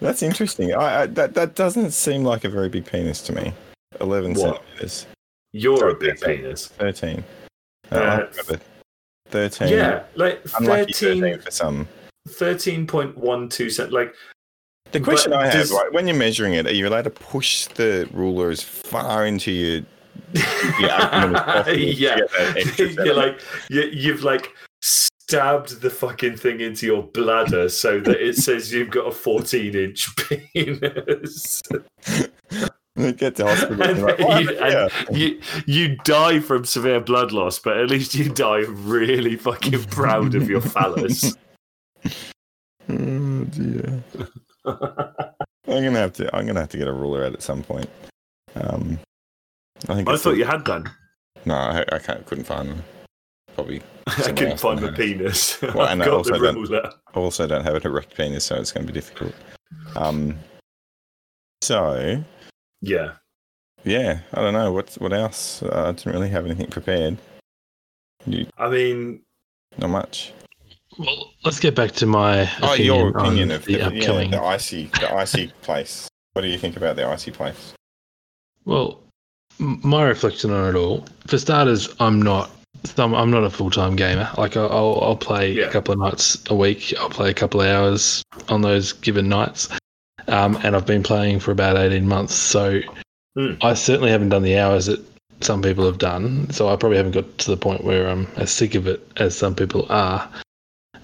That's interesting. I, I, that that doesn't seem like a very big penis to me. Eleven what? centimeters. You're a big 13. penis. Thirteen. Uh, uh, thirteen. Yeah, like thirteen, 13 for some. Thirteen point one two cent. Like the question I have, like, when you're measuring it, are you allowed to push the ruler as far into your, your yeah, you're like you, you've like stabbed the fucking thing into your bladder so that it says you've got a 14 inch penis. Get to hospital. And, like, you, yeah. you, you die from severe blood loss, but at least you die really fucking proud of your phallus. Oh dear. I'm gonna have to. I'm gonna have to get a ruler out at some point. Um, I think. I thought you had done. No, I, I can't, couldn't find them. Probably. I couldn't find my penis. Well, and I also don't, also don't have an erect penis, so it's going to be difficult. Um. So. Yeah. Yeah, I don't know what what else. Uh, I didn't really have anything prepared. You, I mean, not much. Well, let's get back to my oh, your opinion of the, the upcoming yeah, the icy the icy place. What do you think about the icy place? Well, my reflection on it all, for starters, I'm not. I'm not a full time gamer. Like I'll, I'll play yeah. a couple of nights a week. I'll play a couple of hours on those given nights, um, and I've been playing for about eighteen months. So mm. I certainly haven't done the hours that some people have done. So I probably haven't got to the point where I'm as sick of it as some people are.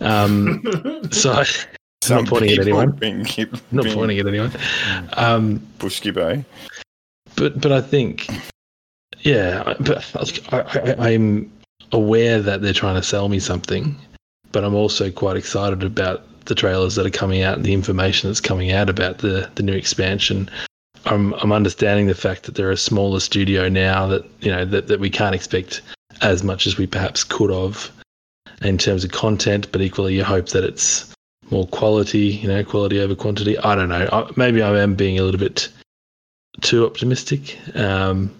Um, so I'm not pointing at anyone. Being, being, not pointing at anyone. Um, Bushki But but I think, yeah, but I, I'm aware that they're trying to sell me something, but I'm also quite excited about the trailers that are coming out and the information that's coming out about the the new expansion. I'm I'm understanding the fact that they're a smaller studio now that you know that, that we can't expect as much as we perhaps could have in terms of content, but equally you hope that it's more quality, you know, quality over quantity. I don't know. Maybe I am being a little bit too optimistic. Um,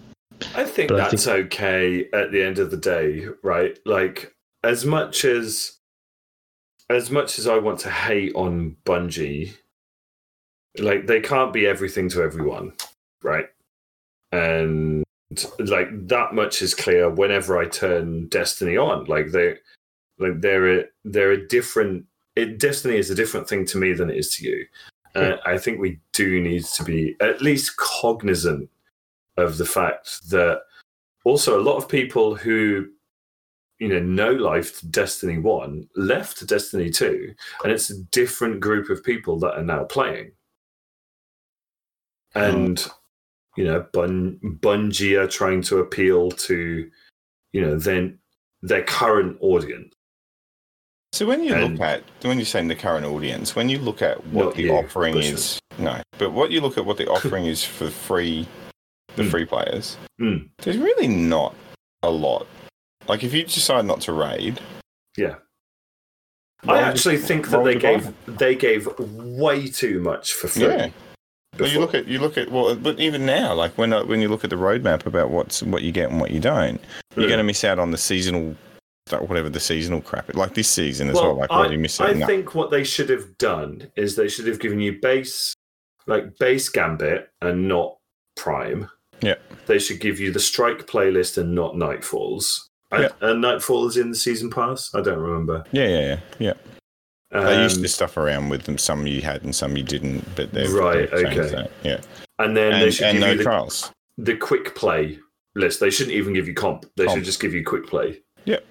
I think that's I think... okay at the end of the day, right? Like as much as as much as I want to hate on Bungie, like they can't be everything to everyone, right? And like that much is clear whenever I turn Destiny on. Like they like they're a, they're a different. It, Destiny is a different thing to me than it is to you. Uh, I think we do need to be at least cognizant of the fact that also a lot of people who you know no life Destiny 1 left Destiny 2 and it's a different group of people that are now playing. Hmm. And oh. you know Bun- Bungie are trying to appeal to you know then their current audience. So when you and, look at when you're saying the current audience, when you look at what the you, offering is, no, but what you look at what the offering is for free, the mm. free players, mm. there's really not a lot. Like if you decide not to raid, yeah. I actually think that they gave they gave way too much for free. Yeah. But you look at you look at well, but even now, like when uh, when you look at the roadmap about what's what you get and what you don't, you're mm. going to miss out on the seasonal whatever the seasonal crap like this season as well. well like I, you miss I think what they should have done is they should have given you base like base gambit and not prime. Yeah. They should give you the strike playlist and not nightfalls. Yeah. And Nightfall is in the season pass. I don't remember. Yeah, yeah, yeah, yeah. Um, they used this stuff around with them. Some you had and some you didn't, but they're right. Okay. That. Yeah. And then and, they should give no you the, trials. the quick play list. They shouldn't even give you comp. They comp. should just give you quick play. Yep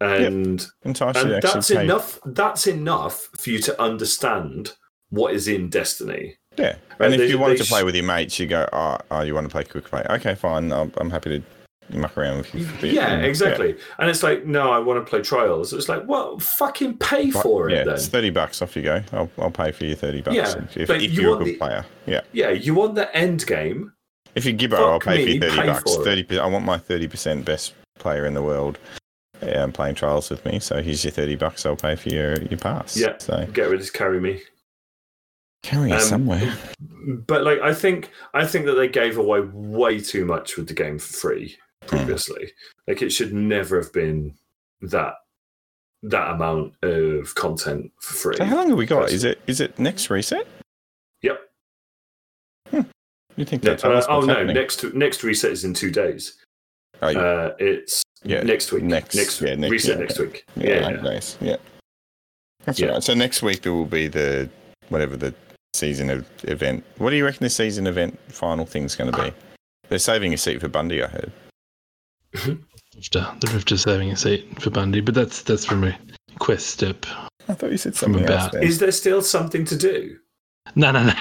and, yep. and that's enough. That's enough for you to understand what is in Destiny. Yeah, and, if they, you wanted to play with your mates, you go, oh, oh, you want to play quick play? Okay, fine. I'm, I'm happy to muck around with you. Yeah, and, exactly. Yeah. And it's like, no, I want to play trials. It's like, well, fucking pay for it. Yeah, then. it's thirty bucks. Off you go. I'll, I'll pay for you thirty bucks. Yeah, if, if you are a good the, player. Yeah. Yeah, you want the end game. If you Gibbo, I'll pay me, for you thirty bucks. Thirty. I want my thirty percent best player in the world um, playing trials with me. So here's your thirty bucks. I'll pay for your your pass. Yeah. So get rid of carry me. Carry um, somewhere. But like, I think I think that they gave away way too much with the game for free previously. Mm. Like, it should never have been that that amount of content for free. So how long have we got? Is it is it next reset? Yep. Hmm. You think that's uh, oh no next next reset is in two days. Oh, yeah. uh, it's yeah. Next week. Next. Next. Yeah. Next, reset yeah, next week. Yeah. yeah, yeah. Nice. Yeah. That's yeah. right. So next week there will be the whatever the season event. What do you reckon the season event final thing's going to be? They're saving a seat for Bundy. I heard. Drifter. The Drifter saving a seat for Bundy, but that's that's from a quest step. I thought you said something about. Is there still something to do? No, no, no.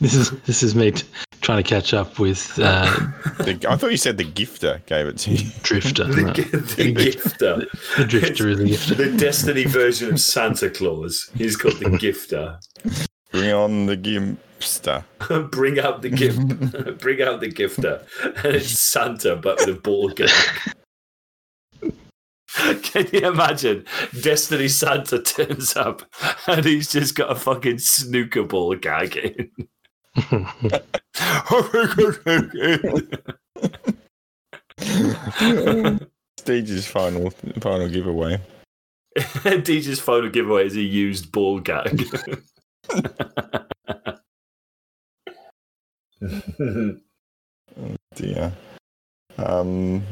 This is this is me t- trying to catch up with. Uh, the, I thought you said the gifter gave it to you. Drifter. the, no. the, gifter. The, the drifter is the gifter. The Destiny version of Santa Claus. He's called the gifter. Bring on the gimpster. Bring out the gift. Bring out the gifter. And it's Santa, but with a ball gag. Can you imagine? Destiny Santa turns up and he's just got a fucking snooker ball gagging. Stage's final final giveaway. DJ's final giveaway is a used ball gag. dear. Um,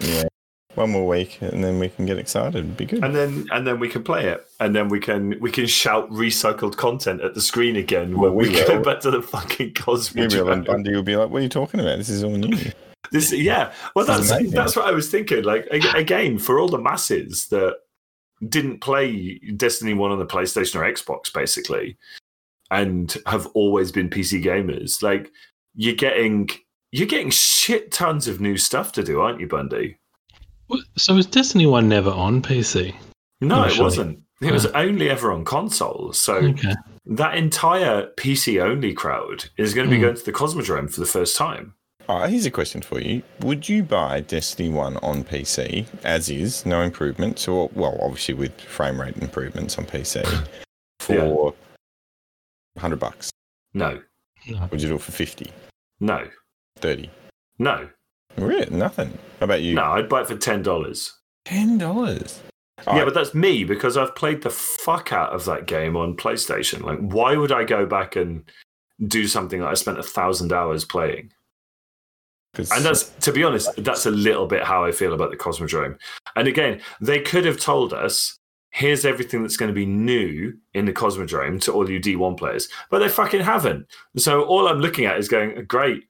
yeah, one more week, and then we can get excited. It'd be good. And then and then we can play it, and then we can we can shout recycled content at the screen again well, when we, we go back to the fucking Cosmic. Maybe and Bundy will be like, "What are you talking about? This is all new." this yeah, well that's that's what I was thinking. Like again, for all the masses that didn't play Destiny One on the PlayStation or Xbox, basically, and have always been PC gamers, like you're getting you're getting shit tons of new stuff to do, aren't you, Bundy? So was Destiny One never on PC? No, Actually. it wasn't. It was only ever on consoles. So okay. that entire PC only crowd is going to be mm. going to the Cosmodrome for the first time. Oh, here's a question for you. Would you buy Destiny 1 on PC as is, no improvements, or, well, obviously with frame rate improvements on PC for yeah. 100 bucks? No. no. Would you do it for 50? No. 30? No. Really? Nothing. How about you? No, I'd buy it for ten dollars. Ten dollars. Yeah, right. but that's me because I've played the fuck out of that game on PlayStation. Like, why would I go back and do something that I spent a thousand hours playing? And that's, to be honest, that's a little bit how I feel about the Cosmodrome. And again, they could have told us, here's everything that's going to be new in the Cosmodrome to all you D1 players, but they fucking haven't. So all I'm looking at is going, great,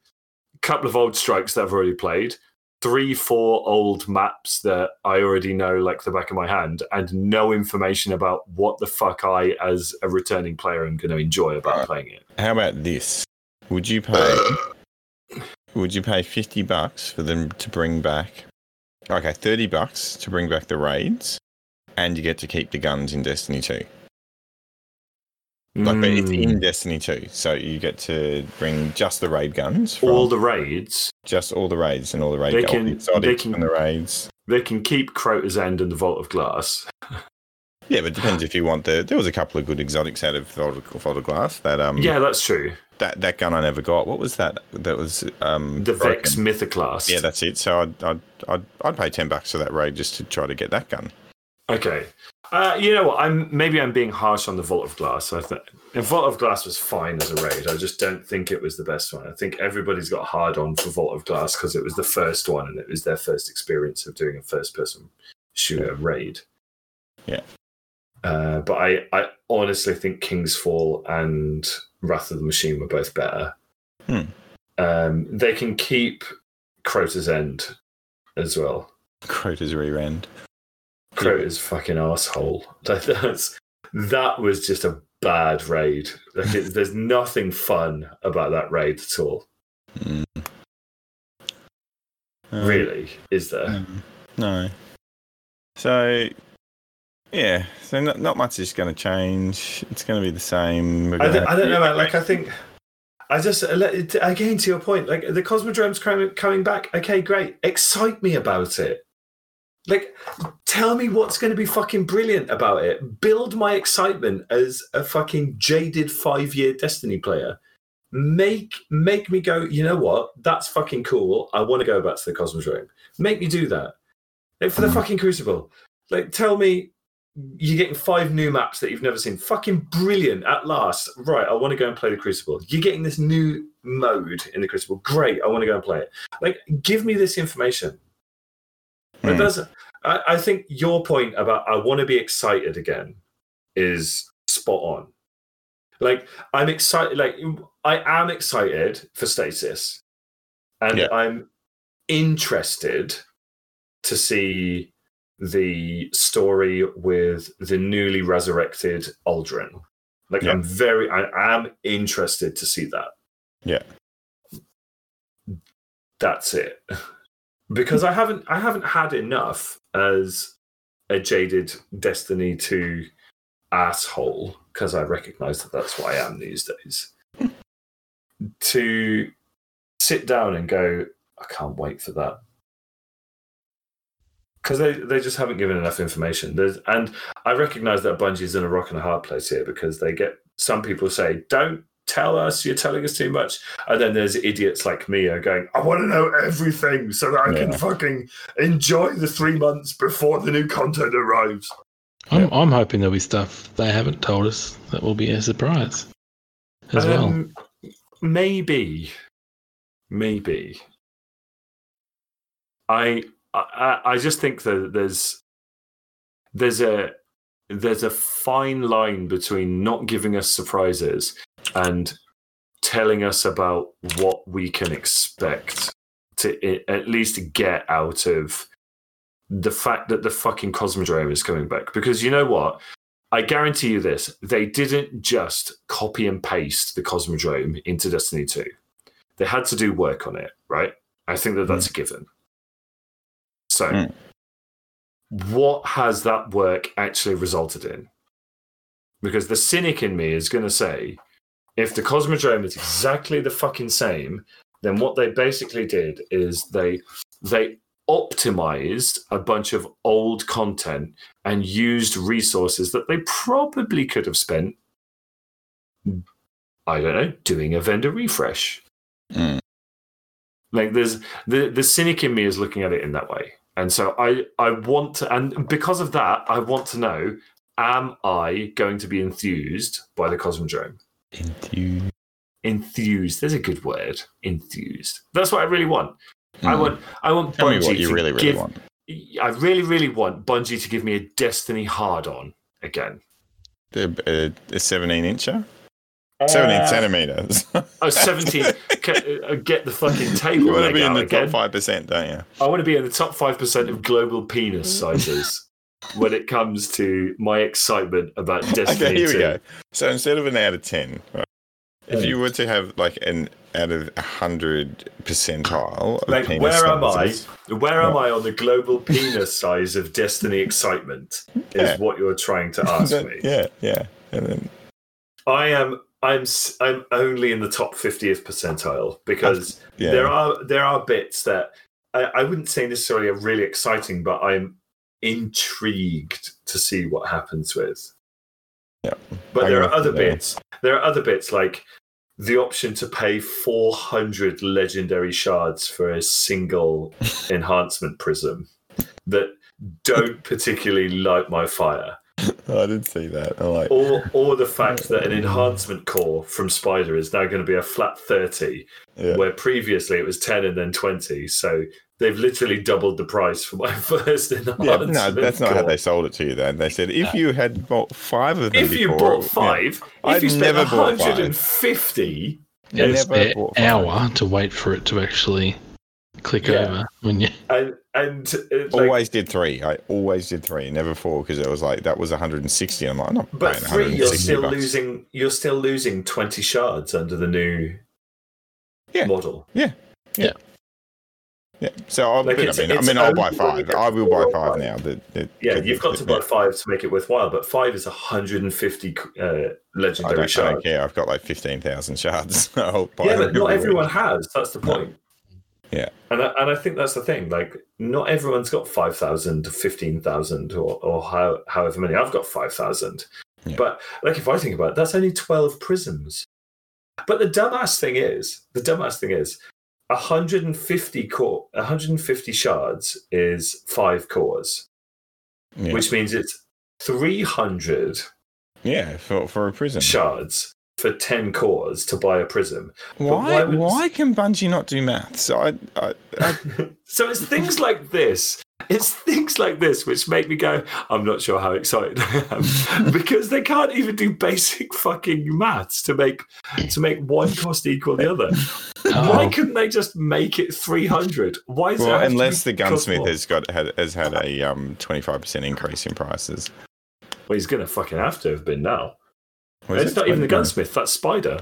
couple of old strikes that I've already played, three, four old maps that I already know like the back of my hand, and no information about what the fuck I, as a returning player, am going to enjoy about playing it. How about this? Would you pay? Would you pay fifty bucks for them to bring back? Okay, thirty bucks to bring back the raids, and you get to keep the guns in Destiny Two. Like mm. it's in hmm. Destiny 2, so you get to bring just the raid guns. all the raids. Just all the raids and all the raid they can, they can, the raids. They can keep Crota's End and the Vault of Glass. yeah, but it depends if you want the. There was a couple of good exotics out of Vault of, Vault of Glass. That um. Yeah, that's true. That that gun I never got. What was that? That was um. The Vex Mythoclast. Yeah, that's it. So I'd I'd I'd, I'd pay ten bucks for that raid just to try to get that gun. Okay, uh, you know what? I'm maybe I'm being harsh on the Vault of Glass. I think Vault of Glass was fine as a raid. I just don't think it was the best one. I think everybody's got hard on for Vault of Glass because it was the first one and it was their first experience of doing a first-person shooter raid. Yeah. Uh, but I, I honestly think King's Fall and Wrath of the Machine were both better. Hmm. Um, they can keep Crota's End as well. Crota's rear end. Crota's fucking asshole. That's that was just a bad raid. Like it, there's nothing fun about that raid at all. Mm. really, is there? No. no. So, yeah. So not, not much is going to change. It's going to be the same. I don't, I don't know, man. Like I think. I just again to your point, like the Cosmodrome's coming back. Okay, great. Excite me about it. Like, tell me what's going to be fucking brilliant about it. Build my excitement as a fucking jaded five year Destiny player. Make make me go. You know what? That's fucking cool. I want to go back to the Cosmodrome. Make me do that. Like, for the mm. fucking Crucible. Like, tell me you're getting five new maps that you've never seen. Fucking brilliant at last. Right, I want to go and play the Crucible. You're getting this new mode in the Crucible. Great, I want to go and play it. Like, give me this information. But that's, hmm. I, I think your point about I want to be excited again is spot on. Like I'm excited. Like I am excited for Stasis, and yeah. I'm interested to see the story with the newly resurrected Uldren. Like yeah. I'm very, I am interested to see that. Yeah, that's it. because I haven't I haven't had enough as a jaded Destiny 2 asshole because I recognize that that's what I am these days. to sit down and go, I can't wait for that. Because they, they just haven't given enough information. There's, and I recognize that Bungie's in a rock and a hard place here because they get some people say, don't tell us you're telling us too much and then there's idiots like me are going i want to know everything so that i yeah. can fucking enjoy the three months before the new content arrives I'm, yeah. I'm hoping there'll be stuff they haven't told us that will be a surprise as um, well maybe maybe. I I, I just think that there's there's a there's a fine line between not giving us surprises and telling us about what we can expect to at least get out of the fact that the fucking Cosmodrome is coming back. Because you know what? I guarantee you this they didn't just copy and paste the Cosmodrome into Destiny 2. They had to do work on it, right? I think that that's mm. a given. So, mm. what has that work actually resulted in? Because the cynic in me is going to say, if the Cosmodrome is exactly the fucking same, then what they basically did is they they optimized a bunch of old content and used resources that they probably could have spent I don't know, doing a vendor refresh. Mm. Like there's the the cynic in me is looking at it in that way. And so I I want to and because of that, I want to know am I going to be enthused by the Cosmodrome? Enthused. Enthused. There's a good word. Enthused. That's what I really want. Mm. I hmm. want. I want. Tell Bungie me what you really, really give, want. I really, really want Bungie to give me a Destiny hard on again. The uh, a 17 incher. Uh, 17 centimeters. oh, 17. Uh, get the fucking table. You want to be in the again. top 5%, don't you? I want to be in the top 5% of global penis sizes when it comes to my excitement about Destiny. Okay, here 2. we go. So instead of an out of 10, right, if you were to have like an out of a hundred percentile, like where am I? Where am I on the global penis size of Destiny excitement? Is yeah. what you're trying to ask me? Yeah, yeah. And then I am. I'm. I'm only in the top fiftieth percentile because yeah. there are there are bits that I, I wouldn't say necessarily are really exciting, but I'm intrigued to see what happens with. Yeah. But there are other bits. There are other bits like the option to pay 400 legendary shards for a single enhancement prism that don't particularly light my fire. Oh, I didn't see that. I like or or the fact that an enhancement core from Spider is now going to be a flat 30 yeah. where previously it was 10 and then 20. So they've literally doubled the price for my first enhancement. Yeah, no, that's not how they sold it to you. Then they said if you had bought five of them, if you bought five, yeah, if you spent one hundred and fifty, yeah, an hour to wait for it to actually click yeah. over when you and, and uh, like, always did three. I always did three, never four because it was like that was 160. I'm like, I'm not but three, you're still bucks. losing. You're still losing 20 shards under the new yeah. model. Yeah, yeah. yeah. Yeah. So I, like I mean, I mean, I'll buy five. I will buy five now. The, the, yeah, the, you've got to buy five to make it worthwhile. But five is 150 uh, legendary I don't, shards. I don't care. I've got like 15,000 shards. yeah, but not everyone has. That's the point. No. Yeah. And I, and I think that's the thing. Like, not everyone's got 5,000 to 15,000 or, or how, however many. I've got 5,000. Yeah. But, like, if I think about it, that's only 12 prisms. But the dumbass thing is, the dumbass thing is, 150 core 150 shards is five cores yeah. which means it's 300 yeah for, for a prism shards for 10 cores to buy a prism why why, why, can bungie not do maths I, I, I... so it's things like this it's things like this which make me go, I'm not sure how excited I am because they can't even do basic fucking maths to make to make one cost equal the other. Oh. Why couldn't they just make it 300? Why is well, unless the gunsmith has got had, has had a um 25% increase in prices. Well, he's gonna fucking have to have been now. It's it? not even the gunsmith. That's Spider.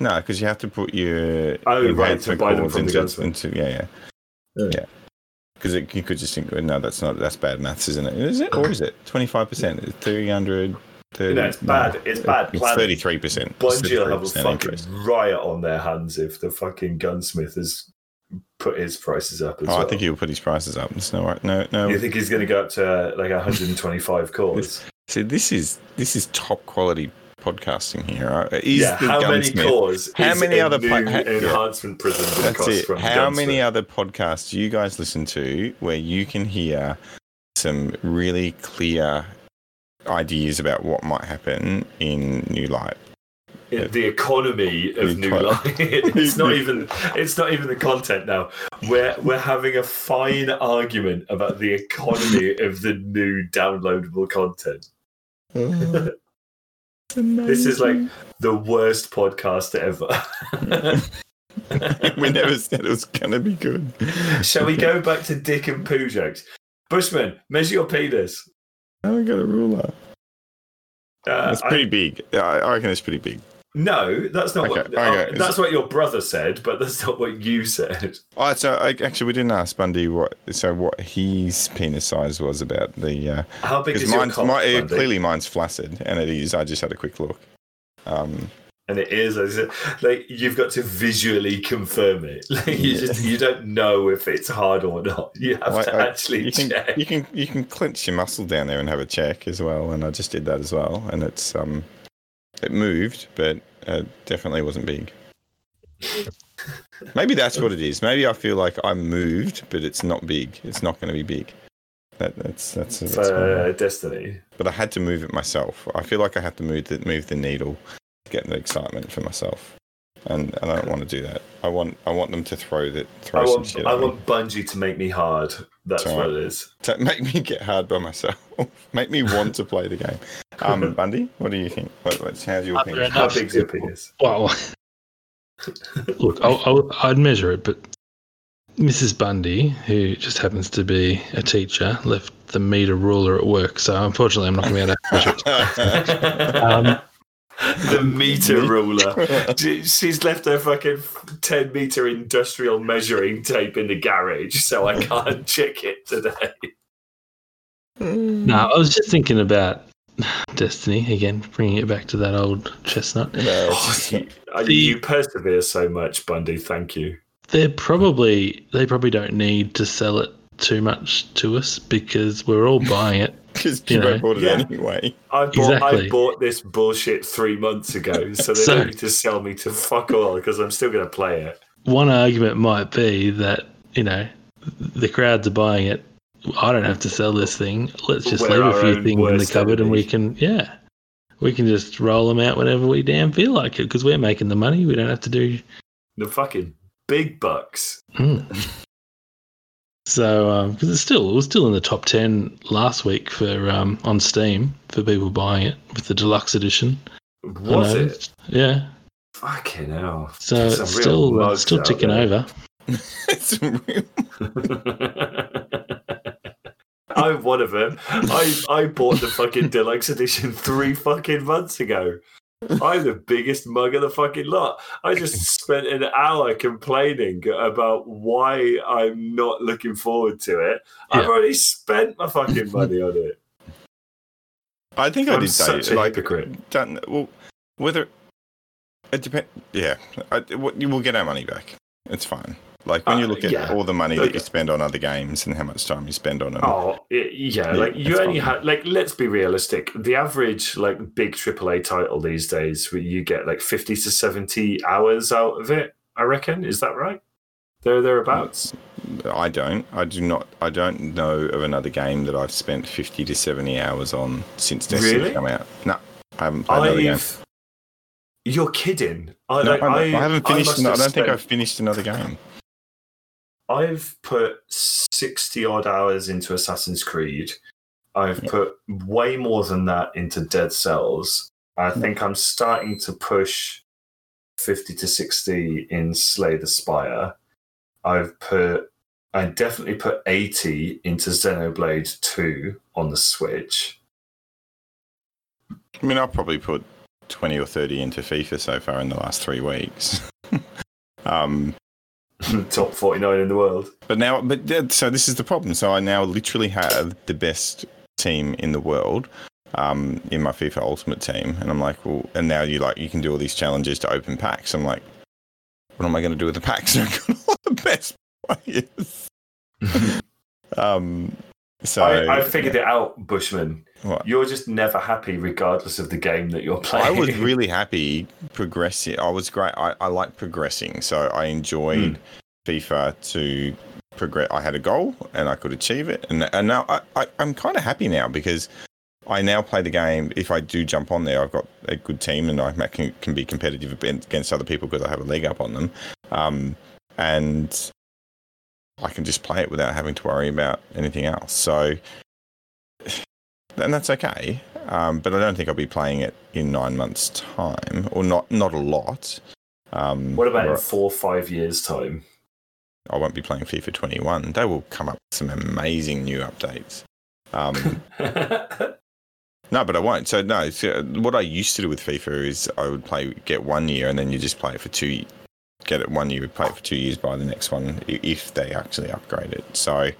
No, because you have to put your oh right to buy them from into, the gunsmith. Into, yeah, yeah, yeah. yeah because you could just think, no, that's not that's bad maths, isn't it? Is it or is it twenty five percent? Three hundred. No, it's bad. No, it's bad. It's thirty three percent. Bungie will have a fucking interest. riot on their hands if the fucking gunsmith has put his prices up as oh, well. I think he'll put his prices up. It's no, no, no. You think he's going to go up to uh, like one hundred and twenty five cores? See, this is this is top quality podcasting here. Uh, is yeah, how many cores? How many other po- enhancement yeah. prisms? That's it. how many other podcasts do you guys listen to where you can hear some really clear ideas about what might happen in New Light? the economy of new life. it's not even it's not even the content now. We're we're having a fine argument about the economy of the new downloadable content. Mm. This is like the worst podcast ever. we never said it was gonna be good. Shall we go back to dick and poo jokes? Bushman, measure your penis. I haven't got a ruler. Uh, it's pretty I, big. I reckon it's pretty big. No, that's not okay, what. Okay. Uh, that's what your brother said, but that's not what you said. Oh, so I, actually, we didn't ask Bundy what. So what his penis size was about the. Uh, How big is your cock, my, Clearly, mine's flaccid, and it is. I just had a quick look. Um, and it is like you've got to visually confirm it. Like you just you don't know if it's hard or not. You have to I, actually you can, check. You can you can clench your muscle down there and have a check as well. And I just did that as well, and it's um it moved, but it definitely wasn't big. Maybe that's what it is. Maybe I feel like I moved, but it's not big. It's not going to be big. That, that's that's, that's uh, destiny. But I had to move it myself. I feel like I had to move the move the needle get the excitement for myself. And, and I don't want to do that. I want I want them to throw that throw I want, some shit. I want me. Bungie to make me hard. That's so, what it is. To make me get hard by myself. make me want to play the game. Um, Bundy, what do you think? What, what's, how's your opinion? How big's your penis? Well, look, I'll, i would measure it, but Mrs. Bundy, who just happens to be a teacher, left the meter ruler at work. So unfortunately, I'm not going to be able to measure it. um, the meter ruler. She's left her fucking 10 meter industrial measuring tape in the garage, so I can't check it today. No, I was just thinking about Destiny again, bringing it back to that old chestnut. No, oh, you, uh, you persevere so much, Bundy. Thank you. They're probably they probably don't need to sell it too much to us because we're all buying it because you know, bought it yeah. anyway. I bought, exactly. I bought this bullshit three months ago, so they so, don't need to sell me to fuck all because I'm still going to play it. One argument might be that you know the crowds are buying it. I don't have to sell this thing. Let's just We're leave a few things in the cupboard, and we can yeah, we can just roll them out whenever we damn feel like it because we're making the money. We don't have to do the fucking big bucks. Mm. So because um, it's still it was still in the top ten last week for um, on Steam for people buying it with the deluxe edition. Was it? Yeah. Fucking hell! So it's, it's still uh, still ticking there. over. it's real. I'm one of them. I I bought the fucking deluxe edition three fucking months ago. I'm the biggest mug of the fucking lot. I just spent an hour complaining about why I'm not looking forward to it. Yeah. I've already spent my fucking money on it. I think I'm I did such say, a like, hypocrite. Done, well, whether it depends. Yeah, I, we'll get our money back. It's fine. Like when you uh, look at yeah. all the money that you spend on other games and how much time you spend on them. Oh yeah, yeah like you only have like let's be realistic. The average like big AAA title these days, where you get like fifty to seventy hours out of it. I reckon is that right? There are thereabouts. I don't. I do not. I don't know of another game that I've spent fifty to seventy hours on since Destiny really? come out. No, I haven't played another game. You're kidding. I, no, like, I, I, haven't finished. I, I don't spent... think I've finished another game. I've put 60 odd hours into Assassin's Creed. I've yeah. put way more than that into Dead Cells. I think I'm starting to push 50 to 60 in Slay the Spire. I've put, I definitely put 80 into Xenoblade 2 on the Switch. I mean, I've probably put 20 or 30 into FIFA so far in the last three weeks. um, top 49 in the world. But now, but so this is the problem. So I now literally have the best team in the world um, in my FIFA Ultimate team, and I'm like, well, and now you like you can do all these challenges to open packs. I'm like, what am I going to do with the packs? I've got all the best players. um, so I, I figured yeah. it out, Bushman. What? You're just never happy, regardless of the game that you're playing. I was really happy progressing. I was great. I, I like progressing, so I enjoyed mm. FIFA to progress. I had a goal and I could achieve it, and and now I, I I'm kind of happy now because I now play the game. If I do jump on there, I've got a good team and I can, can be competitive against other people because I have a leg up on them. Um, and I can just play it without having to worry about anything else. So, and that's okay. Um, but I don't think I'll be playing it in nine months' time, or not not a lot. Um, what about in four or five years' time? I won't be playing FIFA 21. They will come up with some amazing new updates. Um, no, but I won't. So no, so what I used to do with FIFA is I would play get one year and then you just play it for two. Get it one year, play it for two years, buy the next one if they actually upgrade it. So,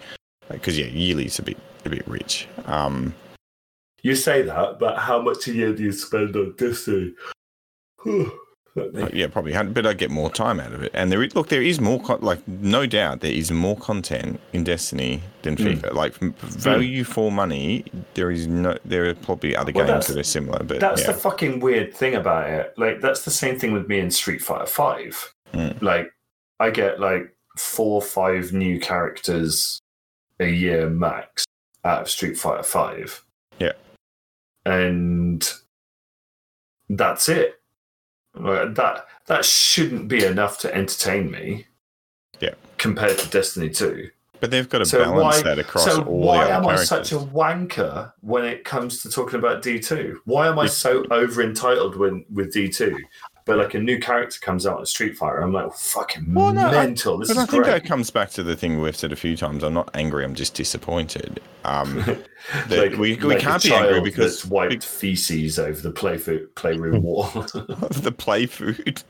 because yeah, yearly is a bit a bit rich. Um, you say that, but how much a year do you spend on Destiny? Uh, yeah, probably, but I get more time out of it. And there, is, look, there is more, con- like no doubt, there is more content in Destiny than mm. FIFA. Like value mm. for money, there is no, there are probably other well, games that are similar. But that's yeah. the fucking weird thing about it. Like that's the same thing with me in Street Fighter Five. Mm. Like I get like four or five new characters a year max out of Street Fighter Five. Yeah, and that's it that that shouldn't be enough to entertain me. Yeah. Compared to Destiny 2. But they've got to so balance why, that across so all why am characters. I such a wanker when it comes to talking about D2? Why am I so over entitled when with D2? But like a new character comes out in Street Fighter, I'm like, oh, fucking well, no, mental. This but I think that comes back to the thing we've said a few times. I'm not angry. I'm just disappointed. Um, like, we, we like can't be angry because it's wiped feces over the play food, playroom wall. the play food.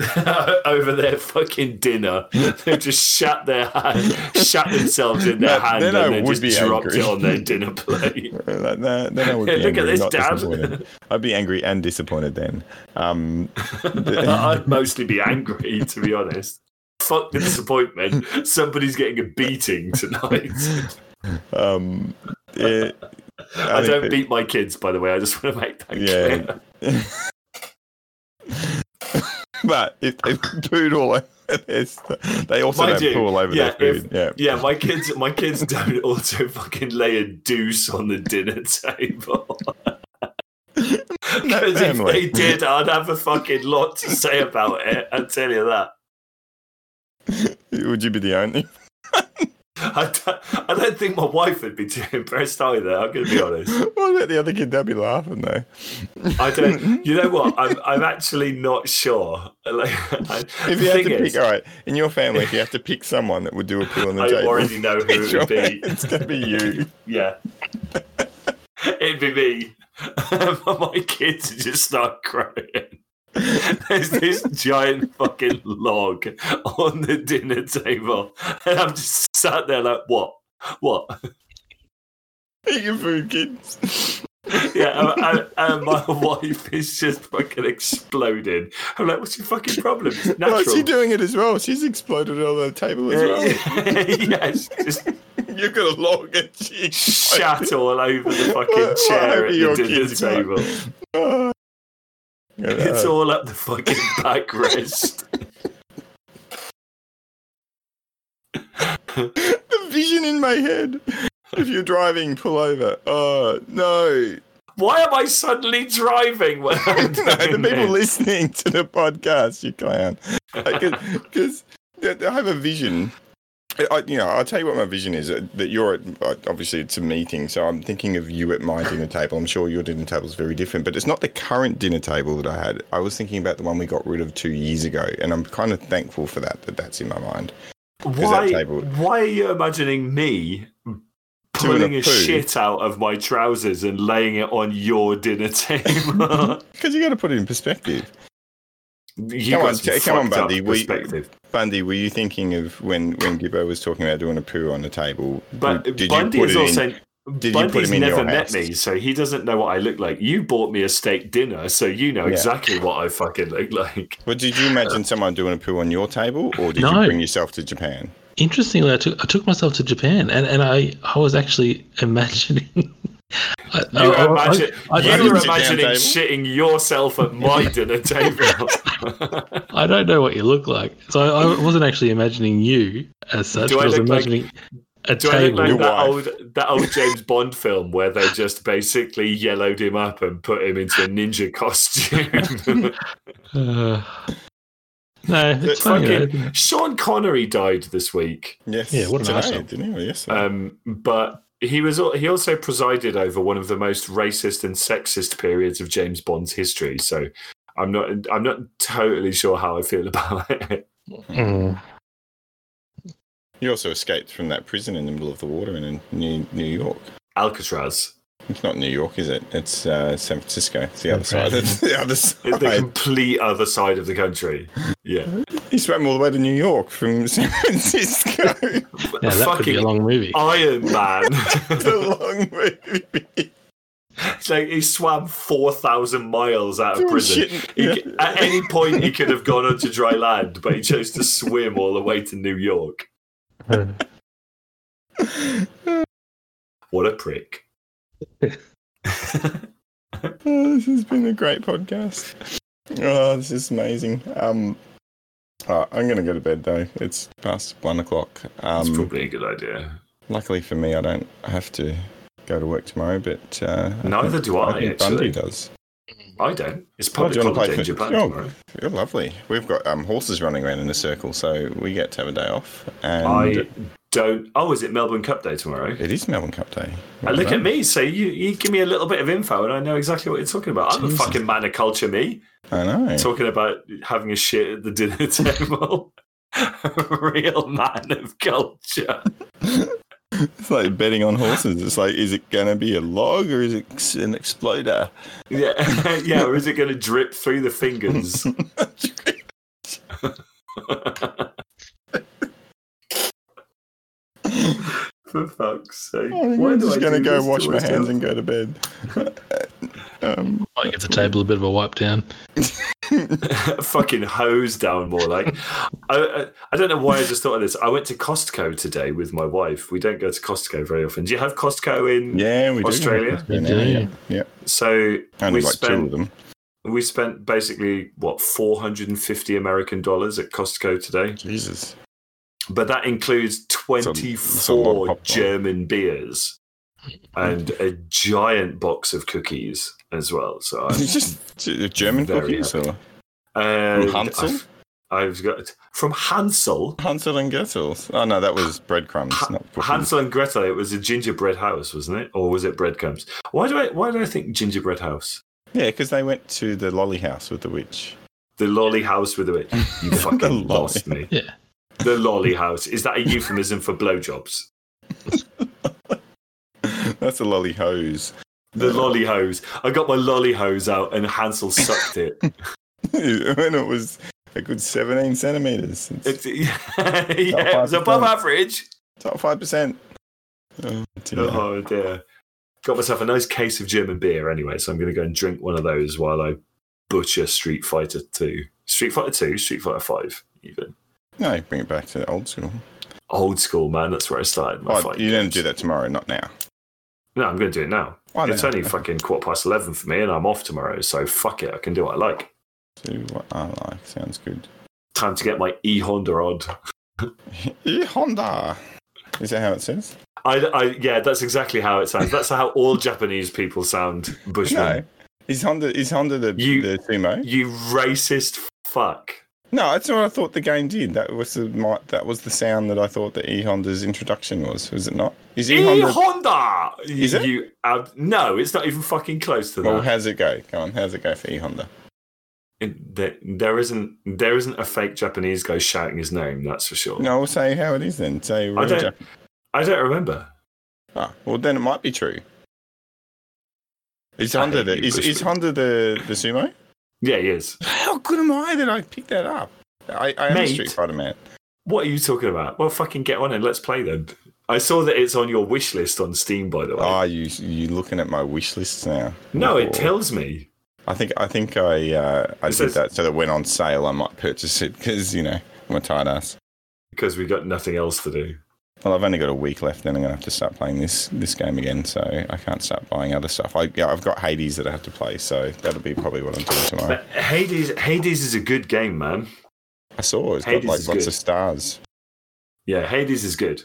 over their fucking dinner. They just shut their hand, shut themselves in their hand, then and then just dropped angry. it on their dinner plate. then, then I would be Look angry, at this, Dad. I'd be angry and disappointed then. Um, I'd mostly be angry, to be honest. Fuck the disappointment. Somebody's getting a beating tonight. Um, it, I, I don't beat my kids, by the way. I just want to make that yeah. clear but if they pooed all over this, they also Mind don't you, poo all over yeah, their food. If, yeah, yeah. My kids, my kids don't also fucking lay a deuce on the dinner table. Because if they did, I'd have a fucking lot to say about it. I tell you that. Would you be the only? I don't, I don't think my wife would be too impressed either. I'm going to be honest. What about the other kid? They'll be laughing though. I don't. You know what? I'm I'm actually not sure. Like, if you had to is, pick, all right, in your family, if you have to pick someone that would do a poo on the I table, I already know who it would be. It's going to be you. yeah, it'd be me. my kids would just start crying. There's this giant fucking log on the dinner table, and I'm just sat there like, what? What? Eat your food, kids. yeah, and, and, my wife is just fucking exploding. I'm like, what's your fucking problem? It's natural. Well, she doing it as well. She's exploded on the table as well. yes, just you've got a log and she shat all over the fucking chair at the dinner table. Ah. It's uh, all up the fucking backrest. the vision in my head. If you're driving, pull over. Oh no. Why am I suddenly driving when no, the people this? listening to the podcast, you clown. Uh, because I have a vision I, you know, I'll tell you what my vision is. That you're at, uh, obviously it's a meeting, so I'm thinking of you at my dinner table. I'm sure your dinner table is very different, but it's not the current dinner table that I had. I was thinking about the one we got rid of two years ago, and I'm kind of thankful for that. That that's in my mind. Why? Table, why are you imagining me pulling a, a shit out of my trousers and laying it on your dinner table? Because you got to put it in perspective. You come on, come on, Bundy. Perspective. Bundy, were you thinking of when when Gibbo was talking about doing a poo on the table? But did Bundy you put is also. In, did Bundy's never met me, so he doesn't know what I look like. You bought me a steak dinner, so you know yeah. exactly what I fucking look like. But did you imagine someone doing a poo on your table, or did no. you bring yourself to Japan? Interestingly, I took I took myself to Japan, and, and I I was actually imagining I, you I, imagine, I, I, you were imagining shitting yourself at my dinner table. I don't know what you look like, so I, wasn't actually imagining you as such. Do I, I was imagining. Like, a Do I look like that old that old James Bond film where they just basically yellowed him up and put him into a ninja costume? uh, no, it's funny. Sean Connery died this week. Yes, yeah, what an asshole, didn't he? Yes, um, but he was he also presided over one of the most racist and sexist periods of James Bond's history. So I'm not I'm not totally sure how I feel about it. Mm. He also escaped from that prison in the middle of the water in New, New York. Alcatraz. It's not New York, is it? It's uh, San Francisco. It's the other side. It's the other side. It's the complete other side of the country. Yeah. He swam all the way to New York from San Francisco. yeah, that Fucking could be a long movie. Iron Man. it's a long movie. It's like he swam 4,000 miles out of prison. He, at any point, he could have gone onto dry land, but he chose to swim all the way to New York. what a prick. Oh, this has been a great podcast. Oh, this is amazing. Um, oh, I'm going to go to bed though. It's past one o'clock. Um, That's probably a good idea. Luckily for me, I don't have to go to work tomorrow, but uh, neither I do I. I actually. Bundy does. I don't. It's public oh, holiday in Japan oh, tomorrow. You're lovely. We've got um, horses running around in a circle, so we get to have a day off. And I don't. Oh, is it Melbourne Cup Day tomorrow? It is Melbourne Cup Day. Well look at me. So you, you give me a little bit of info, and I know exactly what you're talking about. I'm Jesus. a fucking man of culture, me. I know. Talking about having a shit at the dinner table. Real man of culture. it's like betting on horses. It's like, is it going to be a log or is it an exploder? Yeah, yeah, or is it going to drip through the fingers? For fuck's sake! I think I'm just going to go wash my hands and go to bed. um, I give the table a bit of a wipe down. fucking hose down more like I, I, I, don't know why i just thought of this i went to costco today with my wife we don't go to costco very often do you have costco in yeah we australia do. Yeah, yeah. yeah so Only we like spent, them we spent basically what 450 american dollars at costco today jesus but that includes 24 german beers and a giant box of cookies as well. So I'm just German cookies happy. or and from Hansel. I've, I've, got from Hansel. Hansel and Gretel. Oh no, that was breadcrumbs. Ha- Hansel and Gretel. It was a gingerbread house, wasn't it? Or was it breadcrumbs? Why do I why do I think gingerbread house? Yeah, because they went to the lolly house with the witch. The lolly house with the witch. You fucking lost me. Yeah. The lolly house. Is that a euphemism for blowjobs? That's a lolly hose. The lolly hose. I got my lolly hose out and Hansel sucked it. when it was a good 17 centimeters. It's, yeah, yeah it was above average. Top 5%. Oh dear. oh, dear. Got myself a nice case of German beer anyway, so I'm going to go and drink one of those while I butcher Street Fighter 2. Street Fighter 2, Street Fighter 5, even. No, bring it back to old school. Old school, man. That's where I started my oh, fight. You didn't do that tomorrow, not now. No, I'm going to do it now. it's only fucking quarter past 11 for me, and I'm off tomorrow, so fuck it. I can do what I like. Do what I like. Sounds good. Time to get my E Honda on. e Honda. Is that how it says? I, I, yeah, that's exactly how it sounds. That's how all Japanese people sound, Bushman. No. Is Honda, is Honda the, you, the sumo? You racist fuck. No, that's what I thought the game did. That was the that was the sound that I thought the E Honda's introduction was. Was it not? Is E Honda? Is it? You, uh, no, it's not even fucking close to that. Well, how's it go? Go on. How's it go for E Honda? There, there isn't there isn't a fake Japanese guy shouting his name. That's for sure. No, I'll say how it is then. Say I don't. Jap- I don't remember. Ah, well then it might be true. Is Honda the is, is Honda the the sumo? Yeah, he is. Good am I that I picked that up? I, I am Mate, a Street Fighter man. What are you talking about? Well, fucking get on and let's play then. I saw that it's on your wish list on Steam, by the way. Oh, you you looking at my wish list now? No, it tells me. I think I think I uh, I it did says, that so that when on sale I might purchase it because you know I'm a tired ass. Because we got nothing else to do. Well, I've only got a week left, then I'm gonna have to start playing this this game again. So I can't start buying other stuff. I yeah, I've got Hades that I have to play, so that'll be probably what I'm doing tomorrow. But Hades Hades is a good game, man. I saw it's Hades got like lots good. of stars. Yeah, Hades is good.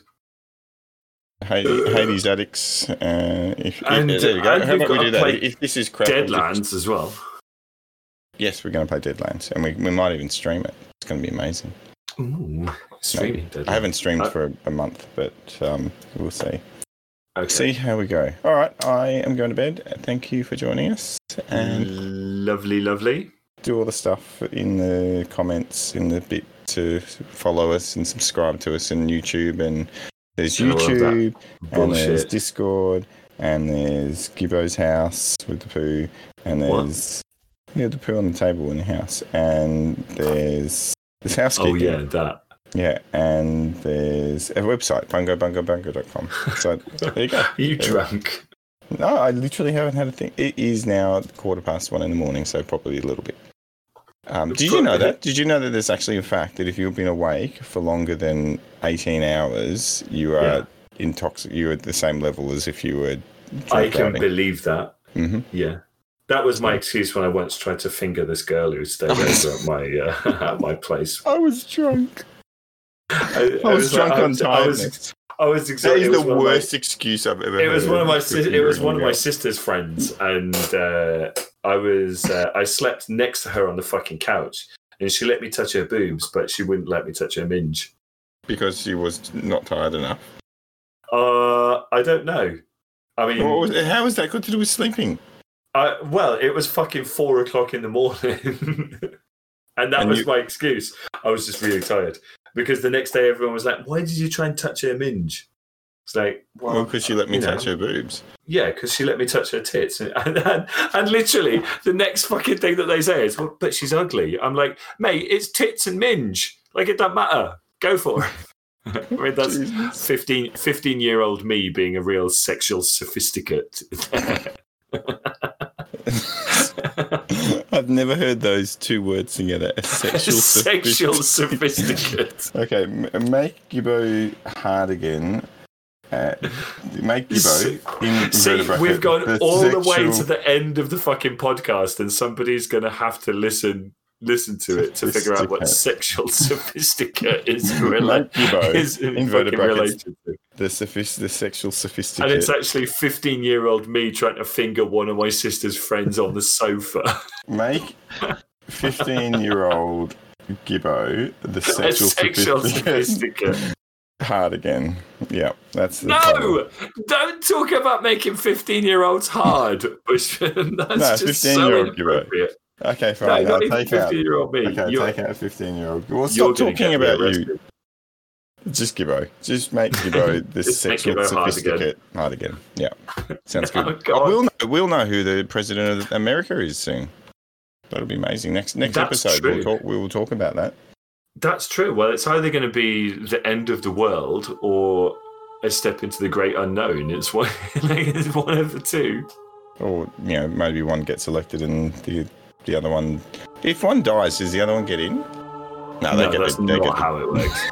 Hades Addicts. Uh, if, and, if, there you go. How about we do that? If this is crap, Deadlands as well. Yes, we're going to play Deadlands, and we, we might even stream it. It's going to be amazing. Ooh, streaming. I haven't streamed uh, for a, a, month, but um, we'll see. Okay. See how we go. All right, I am going to bed. Thank you for joining us. And lovely, lovely. Do all the stuff in the comments in the bit to follow us and subscribe to us on YouTube. And there's YouTube, and there's Discord, and there's Gibbo's house with the poo, and there's what? yeah the poo on the table in the house, and there's this housekeeping. Oh yeah, that. Yeah, and there's a website, bungobungobungo.com. So there you go. you drunk? No, I literally haven't had a thing. It is now quarter past one in the morning, so probably a little bit. Um, did you know that? Did you know that there's actually a fact that if you've been awake for longer than 18 hours, you are yeah. intoxicated. You're at the same level as if you were. I can believe that. Mm-hmm. Yeah, that was my excuse when I once tried to finger this girl who stayed over at my uh, at my place. I was drunk. I, I, I was, was, drunk like, on time. I was exactly. That is the worst my, excuse I've ever. It was one of my. It was one of my sister's friends, and uh, I was. Uh, I slept next to her on the fucking couch, and she let me touch her boobs, but she wouldn't let me touch her minge because she was not tired enough. Uh, I don't know. I mean, was, how was that got to do with sleeping? Uh, well, it was fucking four o'clock in the morning, and that and was you... my excuse. I was just really tired because the next day everyone was like, "Why did you try and touch her minge?" It's like, well, because she let me touch know. her boobs. Yeah, because she let me touch her tits, and, and, and literally the next fucking thing that they say is, well, "But she's ugly." I'm like, mate, it's tits and minge. Like it doesn't matter. Go for it. I mean, that's 15, 15 year old me being a real sexual sophisticate. I've never heard those two words together. A sexual, sexual sophisticate. okay, make Gibbo hard again. Uh, make Gibbo in See, we've gone the all sexual... the way to the end of the fucking podcast, and somebody's going to have to listen listen to it to figure out what sexual sophisticate is, rela- is related to. The, sophist- the sexual sophisticate. And it's actually 15 year old me trying to finger one of my sister's friends on the sofa. Make 15 year old Gibbo the sexual, sexual sophisticate. Hard again. Yeah, that's no. Problem. Don't talk about making fifteen-year-olds hard. that's no, just so inappropriate. Okay, fine. No, I'll take out. Year old me. Okay, you're, take out a fifteen-year-old. Well, stop talking about you. Just Gibbo. Just make Gibbo this sexual Gibbo sophisticate hard again. Yeah, sounds good. oh, we'll know, we'll know who the president of America is soon. That'll be amazing. Next next That's episode, true. we'll talk. We will talk about that. That's true. Well, it's either going to be the end of the world or a step into the great unknown. It's one, it's one of the two. Or you know, maybe one gets elected and the the other one. If one dies, does the other one get in? No, they no, get that's. They not get how it works.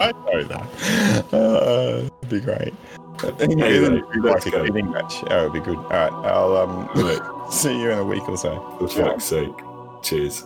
I know that. Uh, it'd be great. Anyway, like a kidding match. Oh, it'd be good. All right, I'll um see you in a week or so. For fuck's sake. Cheers.